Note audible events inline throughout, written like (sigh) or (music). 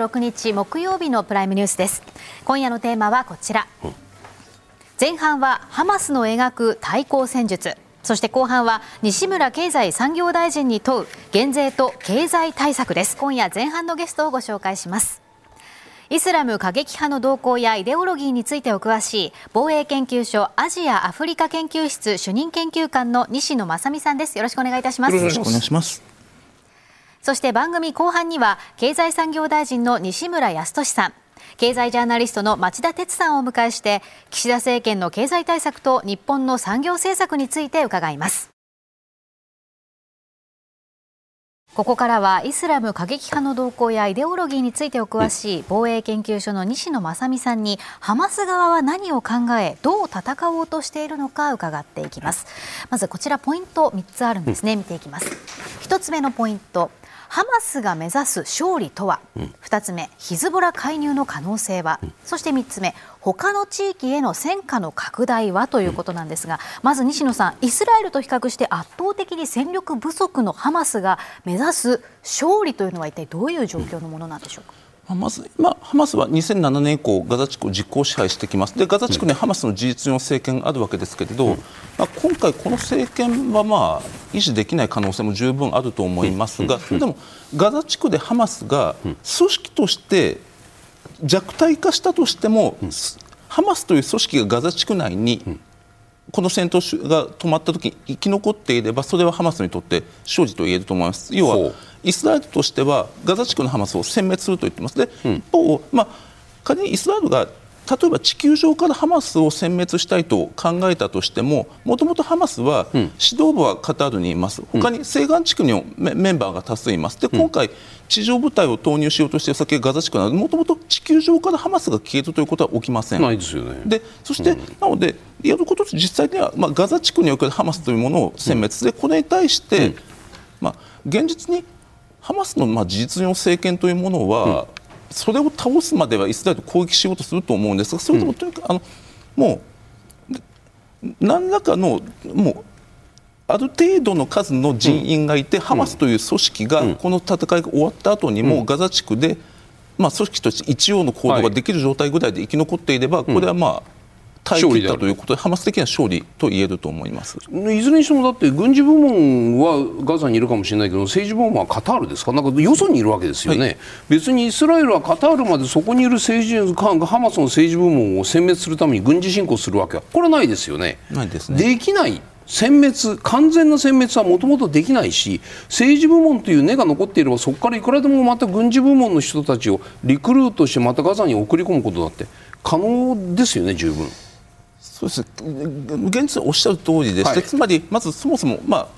26日木曜日のプライムニュースです。今夜のテーマはこちら、前半はハマスの描く対抗戦術。そして後半は西村経済産業大臣に問う減税と経済対策です。今夜前半のゲストをご紹介します。イスラム過激派の動向やイデオロギーについてお詳しい防衛研究所アジア・アフリカ研究室主任研究官の西野正美さんです。よろしくお願いいたします。よろしくお願いします。そして番組後半には経済産業大臣の西村康稔さん経済ジャーナリストの町田哲さんをお迎えして岸田政権の経済対策と日本の産業政策について伺います。ここからはイスラム過激派の動向やイデオロギーについてお詳しい防衛研究所の西野正美さんにハマス側は何を考えどう戦おうとしているのか伺っていきます。まずこちらポイント3つあるんですね。見ていきます。1つ目のポイント。ハマスが目指す勝利とは、うん、2つ目ヒズボラ介入の可能性は、うん、そして3つ目他の地域への戦火の拡大は？ということなんですが、まず西野さんイスラエルと比較して圧倒的に戦力不足のハマスが目指す勝利というのは一体どういう状況のものなんでしょうか？まず今、ハマスは2007年以降ガザ地区を実効支配してきます。でガザ地区にハマスの事実上の政権があるわけですけれど、うん、まあ、今回、この政権はまあ維持できない可能性も十分あると思いますが、それでもガザ地区でハマスが組織として弱体化したとしても、ハマスという組織がガザ地区内にこの戦闘が止まったときに生き残っていればそれはハマスにとって勝利と言えると思います。要はイスラエルとしてはガザ地区のハマスを殲滅すると言ってます。で、うん、一方、まあ、仮にイスラエルが例えば地球上からハマスを殲滅したいと考えたとしてももともとハマスは指導部はカタールにいます。他に西岸地区にもメンバーが多数います。で今回地上部隊を投入しようとしている先がガザ地区なのでもともと地球上からハマスが消えるということは起きません。ないですよね。でそして、うん、なのでやることと実際には、まあ、ガザ地区におけるハマスというものを殲滅。でこれに対して、うん、まあ、現実にハマスのまあ事実上の政権というものは、それを倒すまではイスラエル攻撃しようとすると思うんですがそれでもとにかく、あのもう何らかのもうある程度の数の人員がいて、ハマスという組織がこの戦いが終わった後にもガザ地区で、まあ、組織として一応の行動ができる状態ぐらいで生き残っていれば、これはまあ耐え切ったということでハマス的な勝利と言えると思います。いずれにしてもだって軍事部門はガザにいるかもしれないけど政治部門はカタールですか？なんかよそにいるわけですよね、はい、別にイスラエルはカタールまでそこにいる政治ハマスの政治部門を殲滅するために軍事侵攻するわけはこれはないですよね。ないですね。できない。殲滅完全な殲滅はもともとできないし政治部門という根が残っていればそこからいくらでもまた軍事部門の人たちをリクルートしてまたガザに送り込むことだって可能ですよね十分。そうです。現実おっしゃる通りでして、はい、つまり、まずそもそも、まあ、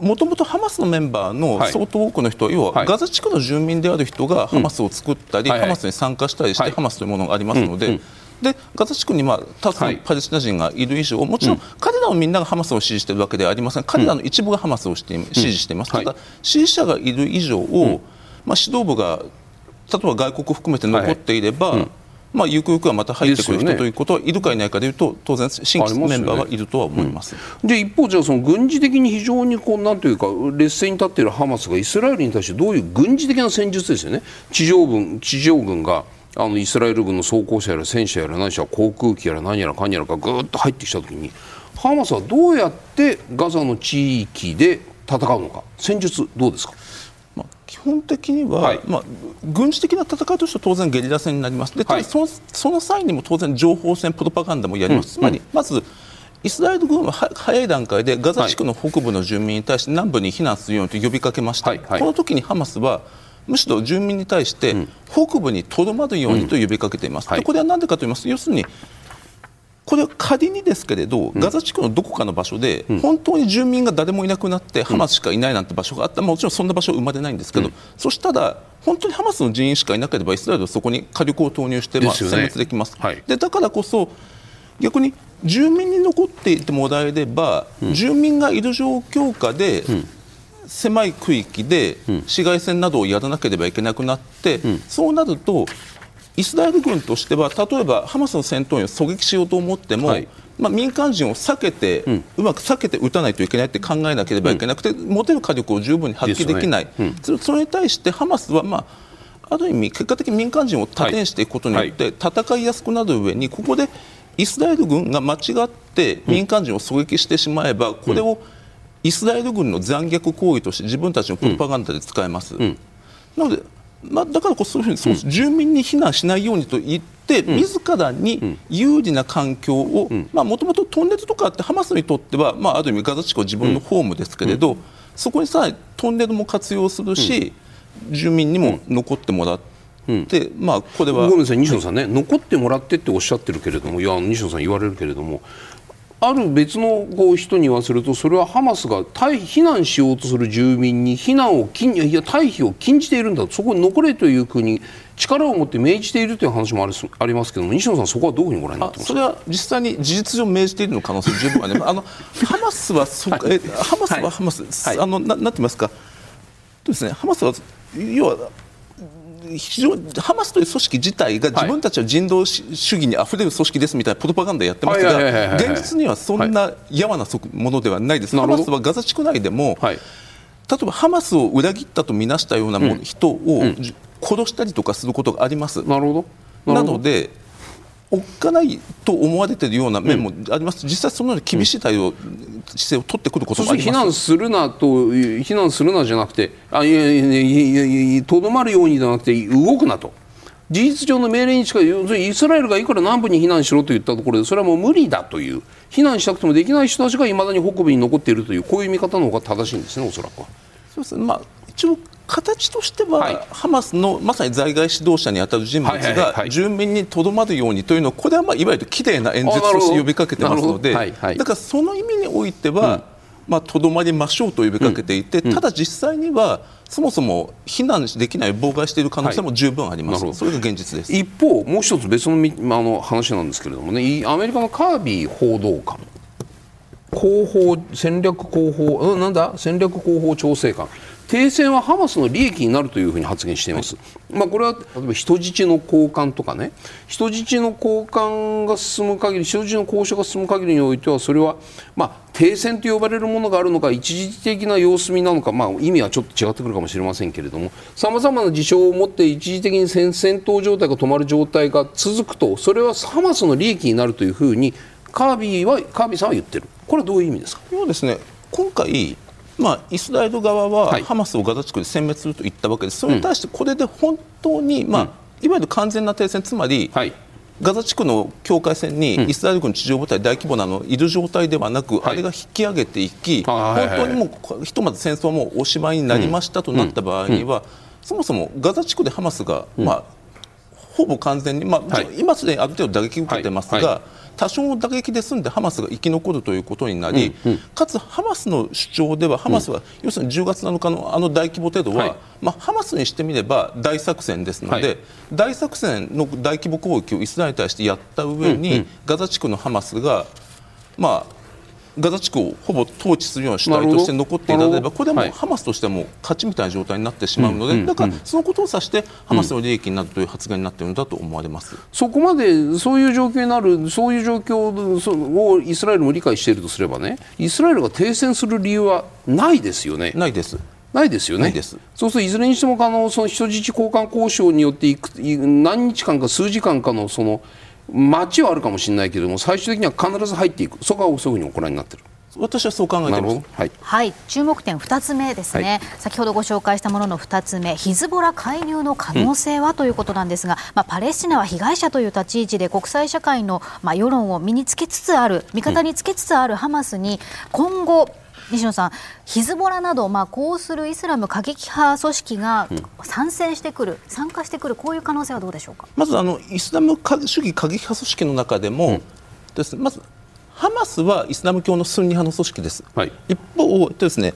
もともとハマスのメンバーの相当多くの人は、要はガザ地区の住民である人がハマスを作ったり、ハマスに参加したりして、ハマスというものがありますので。でガザ地区にまあ多数パレスチナ人がいる以上、もちろん彼らはみんながハマスを支持しているわけではありません、彼らの一部がハマスをして支持しています、ただ、支持者がいる以上、まあ、指導部が例えば外国含めて残っていれば、まあ、ゆくゆくはまた入ってくる人ということはいるかいないかでいうと当然新規メンバーはいるとは思います、ねうん、で一方じゃあその軍事的に非常にこうなんというか劣勢に立っているハマスがイスラエルに対してどういう軍事的な戦術ですよね。地上軍地上軍があのイスラエル軍の装甲車やら戦車やら何しろ航空機やら何やらかんやらがぐーっと入ってきた時にハマスはどうやってガザの地域で戦うのか戦術どうですか基本的には、はい、まあ、軍事的な戦いとしては当然ゲリラ戦になります。で、はい、そのその際にも当然情報戦、プロパガンダもやります、うん、つまり、まずイスラエル軍は早い段階でガザ地区の北部の住民に対して南部に避難するようにと呼びかけました、はいはい、この時にハマスはむしろ住民に対して北部にとどまるようにと呼びかけています、うん、これは何でかと言います。と要するにこれは仮にですけれど、ガザ地区のどこかの場所で、本当に住民が誰もいなくなって、ハマスしかいないなんて場所があった。ら、もちろんそんな場所は生まれないんですけど、そしたら、本当にハマスの人員しかいなければ、イスラエルはそこに火力を投入して、まあ、殲滅できます。はい、でだからこそ逆に住民に残っていてもらえれば、住民がいる状況下で、狭い区域で市街戦などをやらなければいけなくなって、そうなるとイスラエル軍としては例えばハマスの戦闘員を狙撃しようと思っても、はい、まあ、民間人を避けて、うん、うまく避けて撃たないといけないって考えなければいけなくて、うん、持てる火力を十分に発揮できない、ね。うん、それに対してハマスは、まあある意味、結果的に民間人を盾にしていくことによって、戦いやすくなる上に、ここでイスラエル軍が間違って民間人を狙撃してしまえば、これをイスラエル軍の残虐行為として自分たちのプロパガンダで使えます。なのでまあ、だからこそそういうふうにそう、ん、住民に避難しないようにと言って、うん、自らに有利な環境をもともとトンネルとかってハマスにとっては、まあ、ある意味ガザ地区は自分のホームですけれど、うん、そこにさらにトンネルも活用するし、住民にも残ってもらって。でまあ、これはごめんなさい、西野さんね、はい、残ってもらってっておっしゃってるけれども、いや、西野さん言われるけれども、ある別のこう人に言わせるとそれはハマスが避難しようとする住民に避難を禁いや退避を禁じているんだそこに残れというふうに力を持って命じているという話もありますけども西野さん、そこはどういうふうにご覧になってますそれは実際に事実上命じているの可能性十分あります。あの (laughs) ハマスはそ、はい、えハマスはハマス、はい、あのななんてますか？ですね？ハマスは要は非常にハマスという組織自体が自分たちは人道主義にあふれる組織ですみたいなプロパガンダやってますが現実にはそんなやわなものではないです、ハマスはガザ地区内でも、例えばハマスを裏切ったとみなしたような人を殺したりとかすることがあります。なるほど。なのでおっかないと思われているような面もあります、うん、実際そのように厳しい対応、うん、姿勢を取ってくることもあり避難するなと避難するなじゃなくてあいやいやいやいやとどまるようにじゃなくて動くなと。事実上の命令に近いイスラエルがいくら南部に避難しろと言ったところでそれはもう無理だという。避難したくてもできない人たちがいまだに北部に残っているというこういう見方の方が正しいんですねおそらくは。そうですね。まあ一応形としては、はい、ハマスのまさに在外指導者に当たる人物が住民にとどまるようにというのはこれはまあいわゆるきれいな演説として呼びかけてますので、はいはい、だからその意味においては、うん、まあ、とどまりましょうと呼びかけていて、うん、ただ実際にはそもそも避難できない妨害している可能性も十分あります、はい、それが現実です。一方、もう一つ別のあの話なんですけれどもねアメリカのカービー報道官広報戦略広報、うん、なんだ？戦略広報調整官停戦はハマスの利益になるというふうに発言しています、はい、まあ、これは例えば人質の交換とかね。人質の交換が進む限り人質の交渉が進む限りにおいてはそれは、まあ、停戦と呼ばれるものがあるのか一時的な様子見なのか、まあ、意味はちょっと違ってくるかもしれませんけれどもさまざまな事象を持って一時的に戦闘状態が止まる状態が続くとそれはハマスの利益になるというふうにカービーはカービーさんは言ってる。これはどういう意味ですか？そうですね。今回まあ、イスラエル側はハマスをガザ地区で殲滅すると言ったわけです、それに対してこれで本当に、まあ、いわゆる完全な停戦、つまり、ガザ地区の境界線にイスラエル軍地上部隊大規模なのいる状態ではなく、あれが引き上げていき、本当にもうひとまず戦争はもうおしまいになりましたとなった場合には、そもそもガザ地区でハマスが、まあ、ほぼ完全に、まあ今すでにある程度打撃を受けてますが、多少打撃で済んでハマスが生き残るということになり、うんうん、かつハマスの主張ではハマスは、要するに10月7日のあの大規模テロは、はい、まあ、ハマスにしてみれば大作戦ですので、はい、大作戦の大規模攻撃をイスラエルに対してやった上に、うんうん、ガザ地区のハマスが、まあ、ガザ地区をほぼ統治するような主体として残っていただければこれはもうハマスとしてはもう勝ちみたいな状態になってしまうので、だからそのことを指してハマスの利益になるという発言になっているんだと思われます、そこまでそういう状況になるそういう状況をイスラエルも理解しているとすればねイスラエルが停戦する理由はないですよね。ないです。ないですよね。そうするといずれにしてもあのその人質交換交渉によっていく何日間か数時間かのその街はあるかもしれないけれども最終的には必ず入っていく。そこはそういうふうにご覧になってる。私はそう考えてます、はい、はい、注目点2つ目ですね、はい、先ほどご紹介したものの2つ目ヒズボラ介入の可能性は、うん、ということなんですが、まあ、パレスチナは被害者という立ち位置で国際社会の、まあ、世論を身につけつつある味方につけつつあるハマスに今後西野さん、ヒズボラなど、まあ、こうするイスラム過激派組織が参戦してくる、うん、参加してくる、こういう可能性はどうでしょうか？まずあのイスラム主義過激派組織の中でも、うん、ですまずハマスはイスラム教のスンニ派の組織です。はい、一方ですね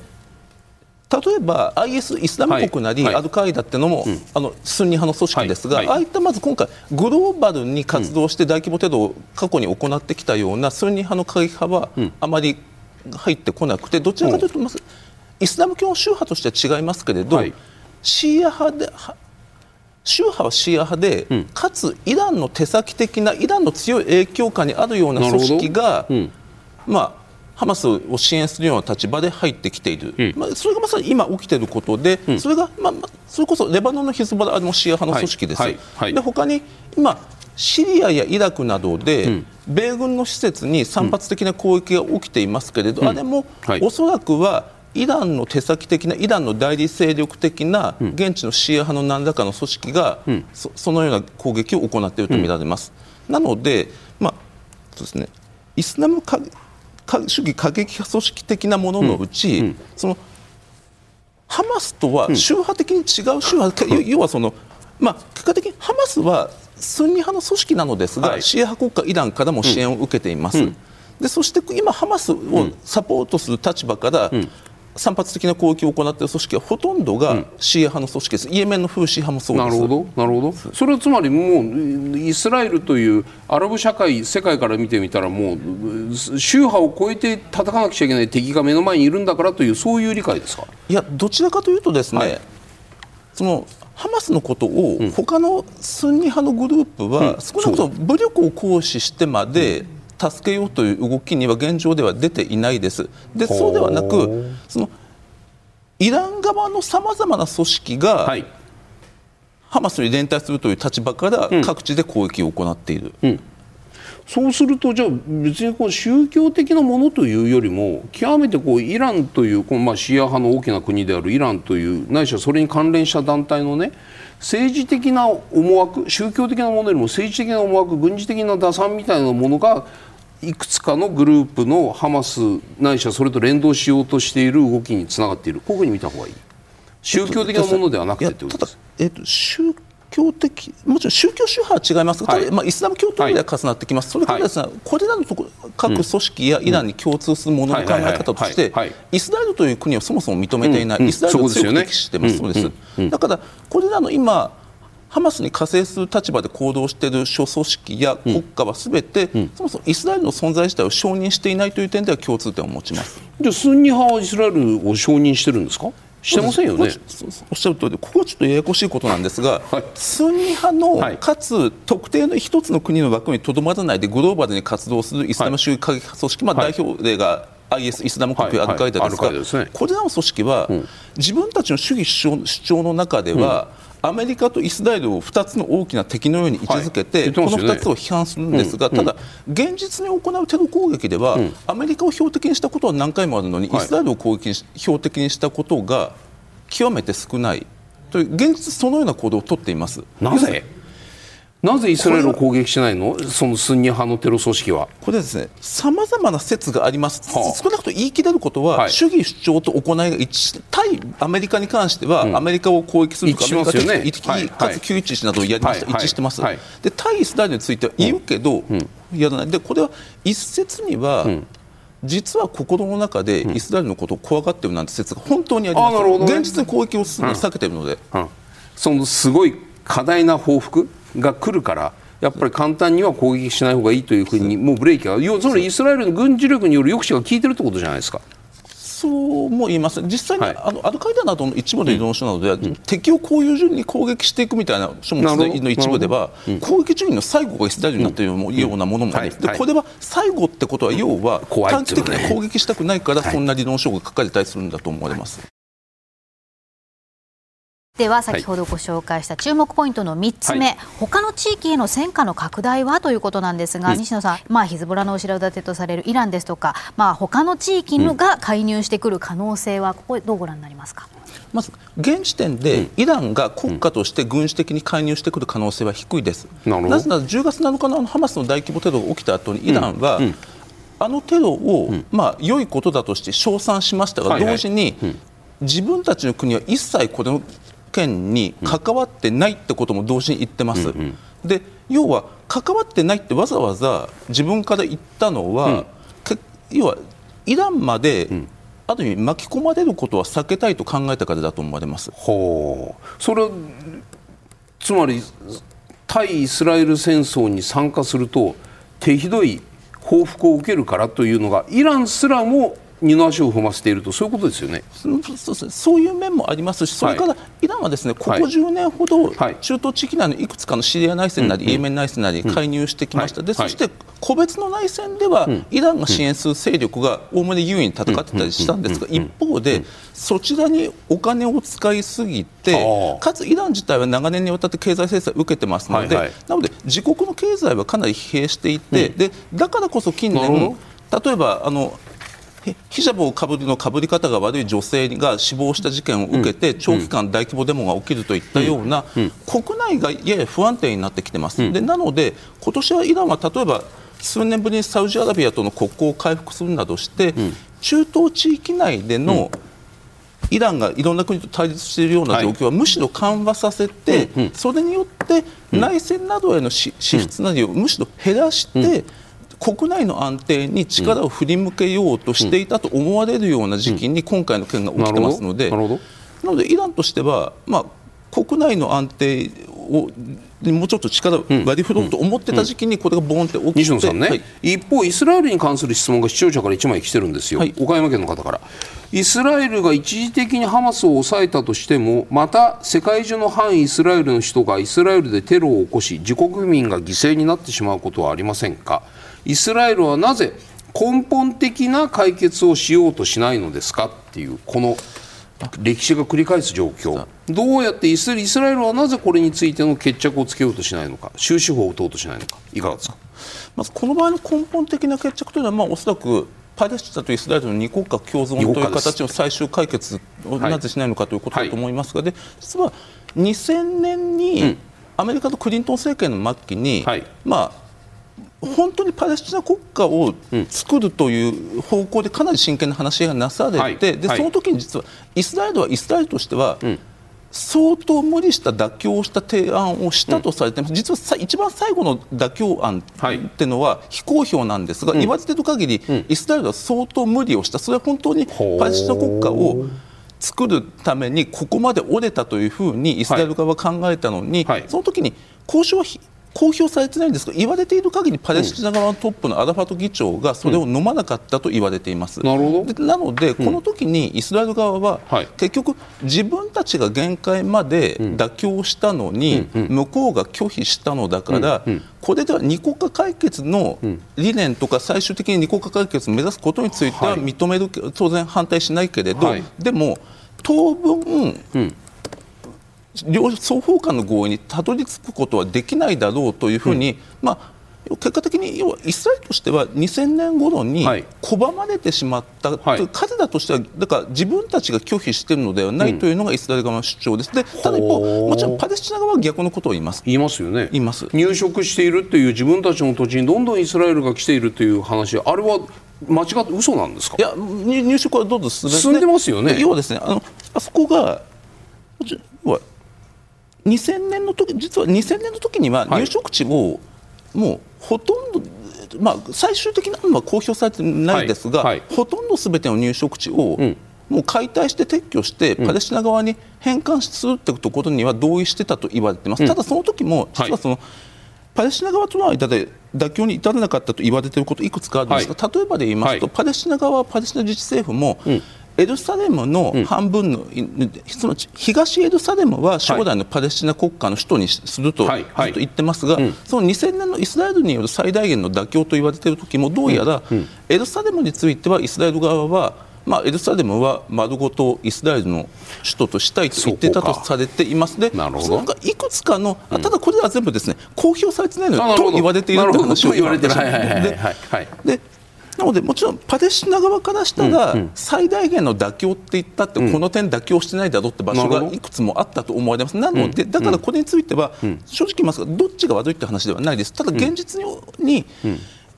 例えば IS イスラム国なり、アルカイダっていうのも、うん、あのスンニ派の組織ですが、ああいったまず今回グローバルに活動して大規模テロを過去に行ってきたようなスンニ派の過激派は、あまり入ってこなくてどちらかというと、イスラム教の宗派としては違いますけれど、はい、シーア派で宗派はシーア派で、うん、かつイランの手先的なイランの強い影響下にあるような組織が、うん、まあ、ハマスを支援するような立場で入ってきている、うん、まあ、それがまさに今起きていることで、うん、それが、まあ、それこそレバノンのヒズボラもシーア派の組織です、はい。はい。はい、で他に今、シリアやイラクなどで、米軍の施設に散発的な攻撃が起きていますけれど、あれも、はい、おそらくはイランの手先的なイランの代理勢力的な現地のシーア派の何らかの組織が、そそのような攻撃を行っているとみられます。なので、まあそうですね、イスラム主義過激派組織的なもののうち、そのハマスとは宗派的に違う宗派、うん、要はその、まあ、結果的にハマスはスンニ派の組織なのですが、はい、シーア派国家イランからも支援を受けています。でそして今、ハマスをサポートする立場から、散発的な攻撃を行っている組織はほとんどがシーア派の組織です、イエメンのフーシー派もそうです。なるほどなるほど。それはつまりもうイスラエルというアラブ社会世界から見てみたらもう宗派を超えて戦わなくちゃいけない敵が目の前にいるんだからというそういう理解ですか？いやどちらかというとですね、はい、そのハマスのことを他のスンニ派のグループは少なくとも武力を行使してまで、うん。助けようという動きには現状では出ていないです。でそうではなくそのイラン側のさまざまな組織が、はい、ハマスに連帯するという立場から各地で攻撃を行っている。うんうんそうするとじゃあ別にこう宗教的なものというよりも極めてこうイランというこのまあシーア派の大きな国であるイランというないしはそれに関連した団体のね政治的な思惑宗教的なものよりも政治的な思惑軍事的な打算みたいなものがいくつかのグループのハマスないしはそれと連動しようとしている動きにつながっているこういうふうに見た方がいい宗教的なものではなくてということです。えっと、教的もちろん宗教宗派は違いますが、はい、まあ、イスラム教徒では重なってきます、それからですね、はい、これらのとこ各組織やイランに共通するものの考え方として、イスラエルという国をそもそも認めていない、うん、イスラエルを強く敵視してます、そうです、だからこれらの今ハマスに加勢する立場で行動している諸組織や国家はすべて、うん、そもそもイスラエルの存在自体を承認していないという点では共通点を持ちます。じゃあスンニ派はイスラエルを承認してるんですか？してませんよね。おっしゃる通りここはちょっとややこしいことなんですが、はい、スンニ派の、かつ特定の一つの国の枠にとどまらないでグローバルに活動するイスラム主義過激派組織、まあ、代表例が IS イスラム国アルカイダですが、これらの組織は、自分たちの主義主張主張の中では、アメリカとイスラエルを2つの大きな敵のように位置づけて、はい。ね、この2つを批判するんですが、うん、ただ、現実に行うテロ攻撃では、うん、アメリカを標的にしたことは何回もあるのに、はい、イスラエルを攻撃標的にしたことが極めて少ないという現実そのような行動を取っています。なぜ？なぜイスラエルを攻撃しないの？そのスンニ派のテロ組織は。これですねさまざまな説があります、はあ、少なくとも言い切れることは、はい、主義主張と行いが一致対アメリカに関しては、うん、アメリカを攻撃するか、一致ますよね、かつ911などをやりました、はい、一致してます、はい、で対イスラエルについては言うけど、うん、やらない。でこれは一説には、うん。実は心の中でイスラエルのことを怖がっているなんて説が本当にあります、うん、現実に攻撃を避けているので、うん。うん、そのすごい過大な報復？が来るからやっぱり簡単には攻撃しない方がいいというふうにもうブレーキが要するにイスラエルの軍事力による抑止が効いてるってことじゃないですか？そうも言います、実際に、はい、あのアルカイダなどの一部の理論書などでは、うん、敵をこういう順に攻撃していくみたいな書物の一部では、うん、攻撃順位の最後がイスラエルになっているようなものもあります、でこれは最後ってことは、要は短期的に攻撃したくないから、そんな理論書が書かれたりするんだと思われます。では先ほどご紹介した注目ポイントの3つ目、はい、他の地域への戦火の拡大はということなんですが、うん、西野さん、まあ、ヒズボラの後ろ盾とされるイランですとか、まあ、他の地域のが介入してくる可能性は、ここどうご覧になりますか？まず現時点でイランが国家として軍事的に介入してくる可能性は低いです。なぜなら10月7日のハマスの大規模テロが起きた後にイランは、うん。うんあのテロを、うん、まあ良いことだとして称賛しましたが、同時に、自分たちの国は一切これの件に関わってないってことも同時に言ってます。うんうん、で要は関わってないってわざわざ自分から言ったのは、うん、要はイランまで、うん、ある意味巻き込まれることは避けたいと考えたからだと思われます。ほうそれつまり対イスラエル戦争に参加すると手ひどい報復を受けるからというのがイランすらも二の足を踏ませているとそういうことですよね。そうそういう面もありますしそれからイランはですね、ここ10年ほど中東地域内のいくつかのシリア内戦なり、イエメン内戦なり介入してきました、でそして個別の内戦では、イランが支援する勢力がおおむね優位に戦ってたりしたんですが、一方で、そちらにお金を使いすぎて、かつイラン自体は長年にわたって経済制裁を受けてますので、なので自国の経済はかなり疲弊していて、でだからこそ近年、例えばあのヒジャブをかぶりのかぶり方が悪い女性が死亡した事件を受けて、長期間大規模デモが起きるといったような、国内がやや不安定になってきてます。でなので今年はイランは例えば数年ぶりにサウジアラビアとの国交を回復するなどして、中東地域内での、イランがいろんな国と対立しているような状況はむしろ緩和させて、それによって内戦などへの支出などをむしろ減らして、国内の安定に力を振り向けようとしていたと思われるような時期に今回の件が起きてますので、なのでイランとしては、まあ、国内の安定をもうちょっと力を割り振ろうと思ってた時期にこれがボーンって起きて、西野さんね、はい、一方、イスラエルに関する質問が視聴者から1枚来てるんですよ、はい、岡山県の方から。イスラエルが一時的にハマスを抑えたとしてもまた世界中の反イスラエルの人がイスラエルでテロを起こし自国民が犠牲になってしまうことはありませんかイスラエルはなぜ根本的な解決をしようとしないのですかっていうこの歴史が繰り返す状況。どうやってイスラエルはなぜこれについての決着をつけようとしないのか終止符を打とうとしないのかいかがですか？まずこの場合の根本的な決着というのは、まあ、おそらくパレスチナとイスラエルの二国家共存という形の最終解決をなぜしないのかということだと思いますが、はい、で実は2000年にアメリカとクリントン政権の末期に、はい、まあ本当にパレスチナ国家を作るという方向でかなり真剣な話し合いがなされて、はい、でその時に実はイスラエルはイスラエルとしては、相当無理した妥協をした提案をしたとされています、実は一番最後の妥協案っていうのは非公表なんですが、言われている限り、イスラエルは相当無理をした、それは本当にパレスチナ国家を作るためにここまで折れたというふうにイスラエル側は考えたのに、その時に交渉は公表されてないんですが言われている限りパレスチナ側のトップのアラファト議長がそれを飲まなかったと言われています、うん、なるほど。なので、この時にイスラエル側は、結局自分たちが限界まで妥協したのに、向こうが拒否したのだから、これでは二国家解決の理念とか最終的に二国家解決を目指すことについては認める、当然反対しないけれど、でも当分、両双方間の合意にたどり着くことはできないだろうというふうに、うん、まあ、結果的に要はイスラエルとしては2000年頃に拒まれてしまった、はい、彼らとしてはだから自分たちが拒否しているのではないというのがイスラエル側の主張です、でただ一方、もちろんパレスチナ側は逆のことを言います。言いますよね。言います。入植しているという自分たちの土地にどんどんイスラエルが来ているという話あれは間違って嘘なんですか？いや入植はどんどん進んで進んでますよね。要はですねあのあそこが2000年の時実は2000年の時には入植地をもうほとんど、まあ、最終的なのは公表されてないですが、はい。はい、ほとんどすべての入植地を、うん、もう解体して撤去して、パレスチナ側に返還するということには同意してたと言われています、うん、ただその時も実はその、はい、パレスチナ側との間で妥協に至らなかったと言われていることいくつかあるんですが、例えばで言いますと、パレスチナ側はパレスチナ自治政府も、うんエルサレムの半分の、うん、その東エルサレムは将来のパレスチナ国家の首都にすると,、ずっと言ってますが、その2000年のイスラエルによる最大限の妥協と言われている時もどうやら、エルサレムについてはイスラエル側はまあ、エルサレムは丸ごとイスラエルの首都としたいと言っていたとされています。で、なるほど。いくつかの、ただこれは全部ですね公表されてないのと言われているという話を言われている。でなのでもちろんパレスチナ側からしたら、最大限の妥協って言ったって、この点妥協してないだろうって場所がいくつもあったと思われます、なのでだからこれについては、正直言いますがどっちが悪いって話ではないです、ただ現実に、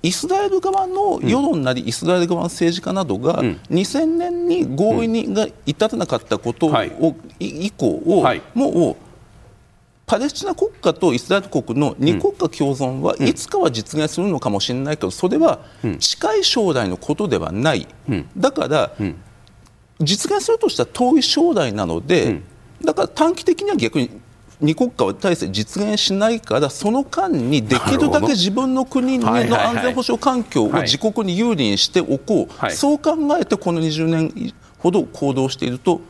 イスラエル側の世論なり、イスラエル側の政治家などが、2000年に合意にが至らなかったことを、以降を、もうパレスチナ国家とイスラエル国の2国家共存はいつかは実現するのかもしれないけどそれは近い将来のことではない、だから実現するとしたら遠い将来なので、だから短期的には逆に二国家体制実現しないからその間にできるだけ自分の国の安全保障環境を自国に有利にしておこう、そう考えてこの20年ほど行動していると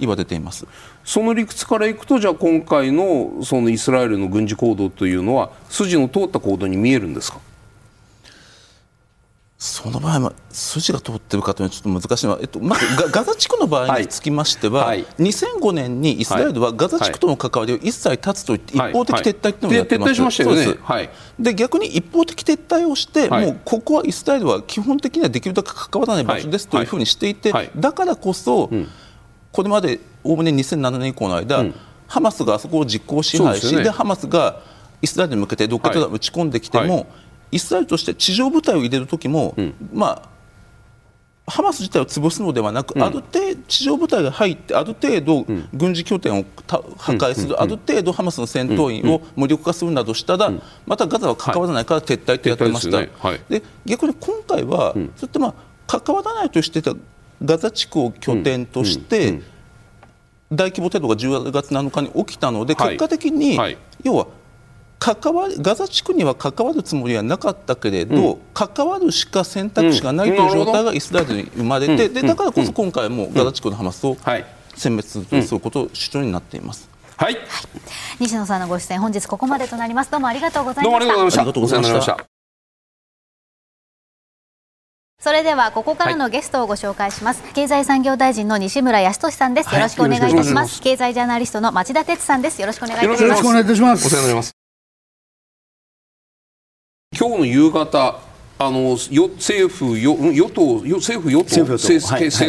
言われています。うんその理屈からいくとじゃあ今回のそのイスラエルの軍事行動というのは筋の通った行動に見えるんですか？その場合は筋が通っているかというのはちょっと難しいのは、えっと、まずガザ地区の場合につきましては、はい、2005年にイスラエルはガザ地区との関わりを一切断つといって一方的撤退というのをやってます、はい。はい、撤退しましたよね、で逆に一方的撤退をして、もうここはイスラエルは基本的にはできるだけ関わらない場所ですというふうにしていて、だからこそ、うん、これまでおおむね2007年以降の間、うん、ハマスがあそこを実効支配し、で、ね、ハマスがイスラエルに向けてロケット弾を撃ち込んできても、イスラエルとして地上部隊を入れる時も、うん、まあ、ハマス自体を潰すのではなく、うん、ある程度地上部隊が入ってある程度軍事拠点を破壊する、ある程度ハマスの戦闘員を無力化するなどしたら、またガザは関わらないから撤退とやってました、で、ね。はい、逆に今回は、そうやってまあ関わらないとしてたガザ地区を拠点として、大規模テロが10月7日に起きたので、結果的に、要は関わガザ地区には関わるつもりはなかったけれど、うん、関わるしか選択肢がないという状態がイスラエルに生まれて、うん、でだからこそ今回もガザ地区のハマスを殲滅することを主張になっています。はい、はい、西野さんのご出演本日ここまでとなります。どうもありがとうございました。どうもありがとうございましたそれではここからのゲストをご紹介します、はい、経済産業大臣の西村康稔さんです。よろしくお願いいたします、経済ジャーナリストの町田哲さんです。よろしくお願いいたします。よろしくお願いいたします。お世話になります。今日の夕方あのよ政府よ与党政府与党政,、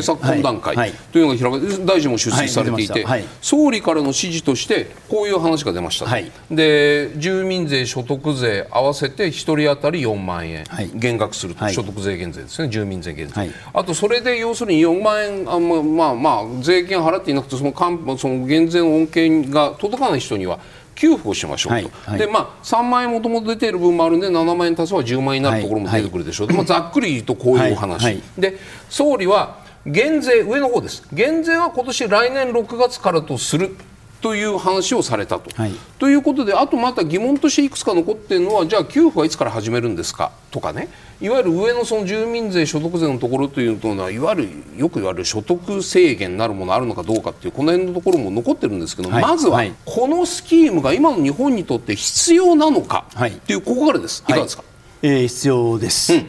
策懇談会というのが開かれ大臣も出席されていて、はい、総理からの指示としてこういう話が出ました、はい、で住民税、所得税合わせて1人当たり4万円。減額すると、所得税減税ですね。住民税減税、あとそれで要するに4万円あまあまあ税金払っていなくてそのその減税恩恵が届かない人には給付をしましょうと、はいはい、でまあ、3万円もともと出ている分もあるんで7万円足すは10万円になるところも出てくるでしょ。う、はい、まあ、ざっくり言うとこういう話、で総理は減税上の方です。減税は今年来年6月からとするという話をされたと。はい、ということであとまた疑問としていくつか残っているのはじゃあ給付はいつから始めるんですか？とかね。いわゆる上のその住民税所得税のところというのはいわゆるよく言われる所得制限なるものあるのかどうかっていうこの辺のところも残ってるんですけど、はい、まずはこのスキームが今の日本にとって必要なのかっていうここからです。い。かがですか、えー、必要です。うん、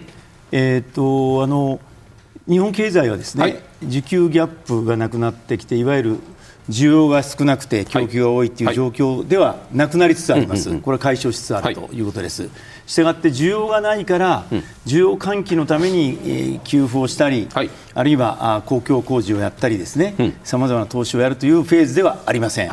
えっ、とあの日本経済はですね、需給ギャップがなくなってきていわゆる需要が少なくて供給が多いという状況ではなくなりつつあります、これは解消しつつあるとい。うことです。したがって需要がないから、需要喚起のために給付をしたり、あるいは公共工事をやったりですね。さまざまな投資をやるというフェーズではありません。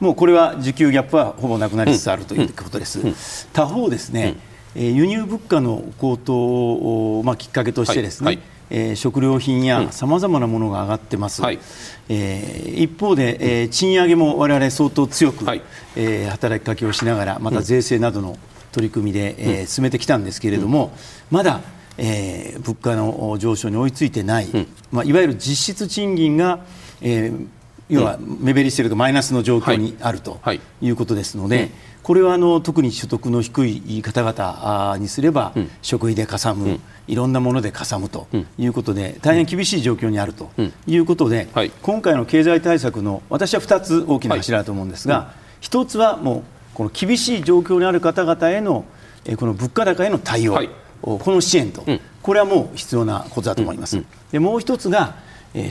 もうこれは需給ギャップはほぼなくなりつつあるということです。他方ですね、輸入物価の高騰を、まあ、きっかけとしてですね、えー、食料品やさまざまなものが上がってます、はい、えー、一方で、えー、賃上げも我々相当強く、はい、えー、働きかけをしながらまた税制などの取り組みで、えー、進めてきたんですけれども、まだ、えー、物価の上昇に追いついてない、まあ、いわゆる実質賃金が、えー、要は目減りしているとマイナスの状況にあるとい。うことですので、これはあの特に所得の低い方々にすれば、食費でかさむ、いろんなものでかさむということで、大変厳しい状況にあるということで、今回の経済対策の私は2つ大きな柱だと思うんですが、1つはもうこの厳しい状況にある方々へのこの物価高への対応、この支援と、これはもう必要なことだと思います。でもう一つが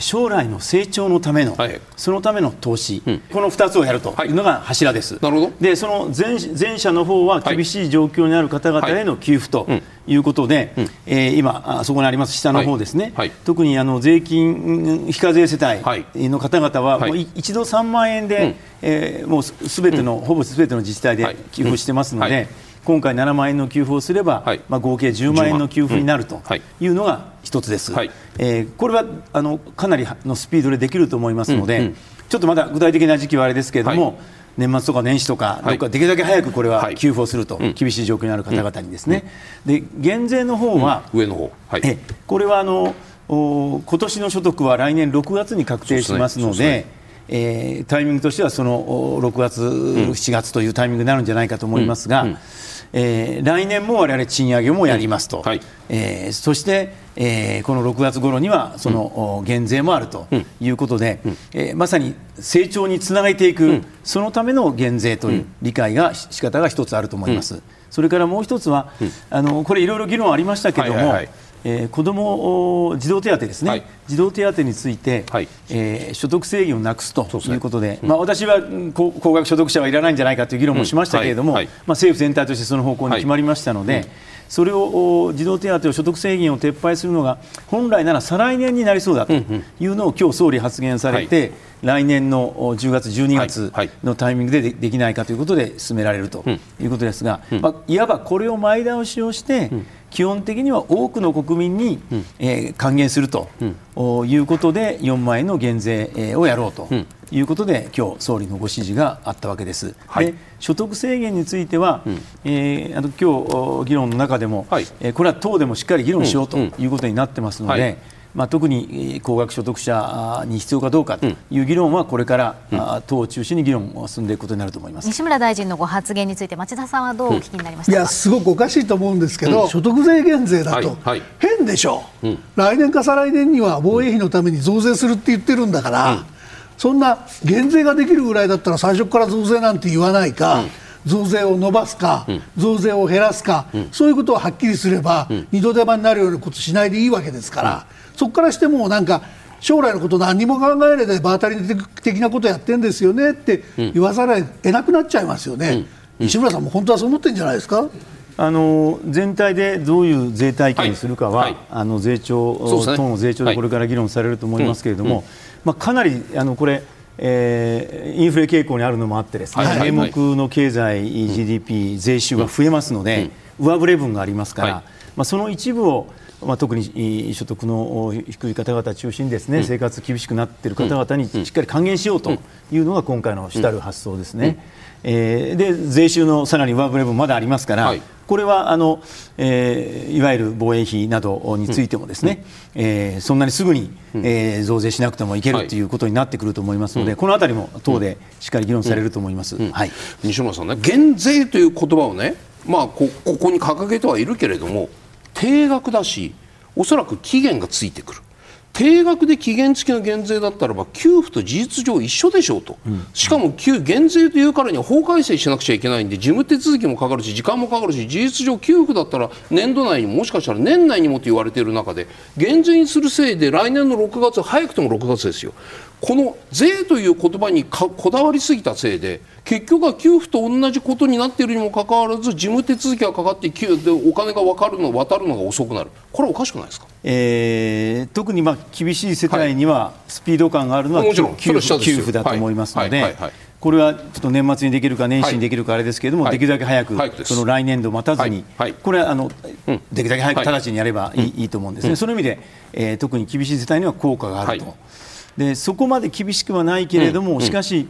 将来の成長のための、はい、そのための投資、うん、この2つをやるというのが柱です。なるほど。でその前前者の方は厳しい状況にある方々への給付ということで、はい、えー、今、そこにあります。下の方ですね、はい、特にあの税金非課税世帯の方々は、もう一度3万円で、うん、えー、もうすべての、ほぼすべての自治体で給付してますので。今回7万円の給付をすれば、はい、まあ、合計10万円の給付になるとい。うのが一つです、はい、えー、これはあのかなりのスピードでできると思いますので、うんうん、ちょっとまだ具体的な時期はあれですけれども、はい、年末とか年始とか、どっかできるだけ早くこれは給付をすると、厳しい状況にある方々にですね、で減税の方は、上の方、はい、えこれはあのお今年の所得は来年6月に確定しますので、えー、タイミングとしてはその6月、7月というタイミングになるんじゃないかと思いますが、えー、来年も我々賃上げもやりますと、はい、えー、そして、えー、この6月頃にはその、減税もあるということで、うん、えー、まさに成長につなげていく、うん、そのための減税という理解が仕方が一つあると思います。うん、それからもう一つは、あのこれいろいろ議論ありましたけれども、はいはいはいえー、子ども児童手当ですね、はい、児童手当について、はい、えー、所得制限をなくすということで、でねうん、まあ、私は高高額所得者はいらないんじゃないかという議論もしましたけれども、うんはい、まあ、政府全体としてその方向に決まりましたので、それを児童手当を所得制限を撤廃するのが本来なら再来年になりそうだというのを今日総理発言されて、来年の10月、12月のタイミングでできないかということで進められるということですが、まあ、いわばこれを前倒しをして、基本的には多くの国民に、うん、えー、還元すると、うん、いうことで4万円の減税をやろうということで、今日総理のご指示があったわけです。はい、で所得制限については、うん、えー、あの今日議論の中でも、はい、えー、これは党でもしっかり議論しようということになってますので。はい。まあ、特に高額所得者に必要かどうかという議論はこれから、うん、党を中心に議論を進んでいくことになると思います。西村大臣のご発言について町田さんはどうお聞きになりました、うん、いやすごくおかしいと思うんですけど、うん、所得税減税だと、はい。はい、変でしょう、来年か再来年には防衛費のために増税するって言ってるんだから、そんな減税ができるぐらいだったら最初から増税なんて言わないか。増税を伸ばすか、うん、増税を減らすか、うん、そういうことをはっきりすれば、うん、二度手間になるようなことしないでいいわけですから、そこからしてもなんか将来のこと何も考えないで場当たり的なことやってるんですよねって言わざるを得なくなっちゃいますよね、西村さんも本当はそう思ってるんじゃないですか？あの全体でどういう税体系にするかは、はいはい、あの税調、ね、党の税調でこれから議論されると思いますけれども、はいうん、まあ、かなりあのこれ、えー、インフレ傾向にあるのもあってですね、名目の経済、GDP、税収が増えますので、上振れ分がありますから、まあ、その一部をまあ、特に所得の低い方々中心にですね、うん、生活厳しくなっている方々にしっかり還元しようというのが今回の主たる発想ですね。うん、えー、で税収のさらに上振れ分まだありますから、はい、これはあの、えー、いわゆる防衛費などについてもですね、うん、えー、そんなにすぐに、えー、増税しなくてもいけるとい。うことになってくると思いますので、はい、このあたりも党でしっかり議論されると思います、はい、西村さんね減税という言葉をね、まあ、こここに掲げてはいるけれども定額だしおそらく期限がついてくる。定額で期限付きの減税だったらば給付と事実上一緒でしょうと、うん、しかも減税というからには法改正しなくちゃいけないんで事務手続きもかかるし時間もかかるし事実上給付だったら年度内にもしかしたら年内にもと言われている中で減税にするせいで来年の6月早くても6月ですよこの税という言葉にこだわりすぎたせいで結局は給付と同じことになっているにもかかわらず事務手続きがかかってでお金が分かるの渡るのが遅くなる。これおかしくないですか、えー、特にまあ厳しい世帯にはスピード感があるのは、はい、給付給付だと思いますので。これはちょっと年末にできるか年始にできるかあれですけれども、はい、できるだけ早く、はい、その来年度待たずに、はい、これはあの、うん、できるだけ早く直ちにやればいい,、と思うんですね、うん、その意味で、えー、特に厳しい世帯には効果があると。でそこまで厳しくはないけれども、しかし、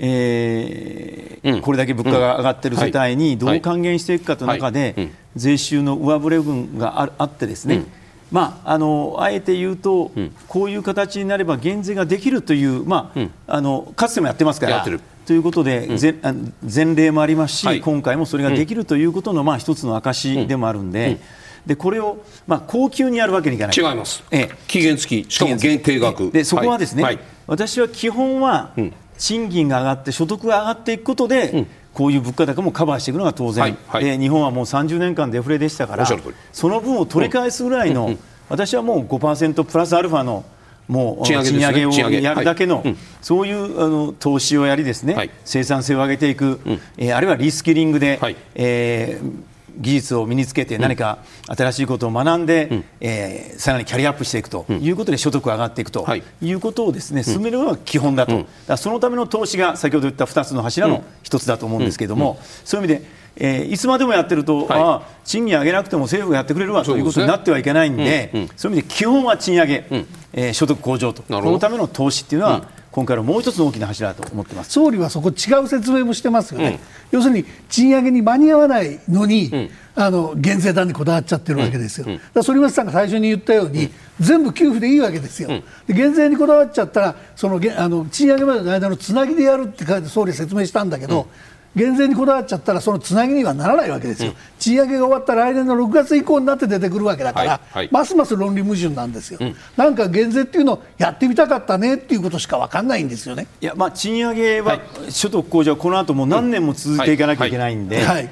えー、これだけ物価が上がっている世帯にどう還元していくかとい。う中で、税収の上振れ分があってですね、まあ、あのあえて言うと、こういう形になれば減税ができるという、まああのかつてもやってますから。ということで、うん、前例もありますし、はい、今回もそれができるということの、まあ、一つの証でもあるんで、でこれを、まあ、高級にやるわけにいかない。違います、ええ、期限付き。しかも限定額。でそこはですね、はい、私は基本は、賃金が上がって所得が上がっていくことで、うん、こういう物価高もカバーしていくのが当然、はい。はい、で日本はもう30年間デフレでしたからその分を取り返すぐらいの、うん、私はもう5%プラスアルファのもう賃上げをやるだけの、そういうあの投資をやりですね、はい、生産性を上げていく、うん、えー、あるいはリスキリングで、はい、えー技術を身につけて何か新しいことを学んで、うん、えー、さらにキャリアアップしていくということで所得が上がっていくとい。うことをですね、進めるのが基本だと、だそのための投資が先ほど言った2つの柱の1つだと思うんですけれども、そういう意味でえー、いつまでもやってると、はい、あ賃金上げなくても政府がやってくれるわということになってはいけないんで、そう、ねうん。うん、いう意味で基本は賃上げ、うん、えー、所得向上と、このための投資っていうのは、今回のもう一つの大きな柱だと思ってます。総理はそこ違う説明もしてますよね、うん、要するに賃上げに間に合わないのに、うん、あの減税団にこだわっちゃってるわけですよ、うん、だ反町さんが最初に言ったように、全部給付でいいわけですよ、で減税にこだわっちゃったらそのあの賃上げまでの間のつなぎでやるって総理説明したんだけど、減税にこだわっちゃったらそのつなぎにはならないわけですよ、うん、賃上げが終わった来年の6月以降になって出てくるわけだから、はいはい、ますます論理矛盾なんですよ、うん、なんか減税っていうのをやってみたかったねっていうことしか分かんないんですよね。いや、まあ、賃上げは、所得控除はこの後も何年も続いていかなきゃいけないんで。はい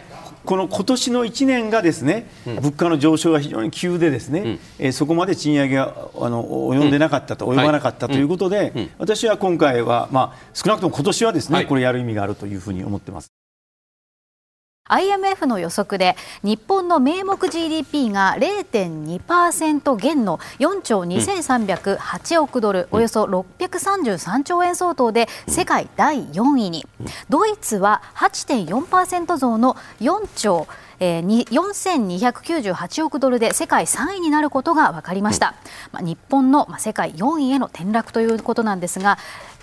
この今年の1年がですね、うん、物価の上昇が非常に急でですね、うん、えー、そこまで賃上げがあの及んでなかったと、うん、及ばなかったということで、はい、私は今回は、まあ、少なくとも今年はですね、はい、これやる意味があるというふうに思ってます。IMF の予測で日本の名目 GDP が0.2%減の4兆2308億ドル、うん、およそ633兆円相当で世界第4位に、ドイツは8.4%増の4兆えー、4298億ドルで世界3位になることが分かりました、まあ、日本の、まあ、世界4位への転落ということなんですが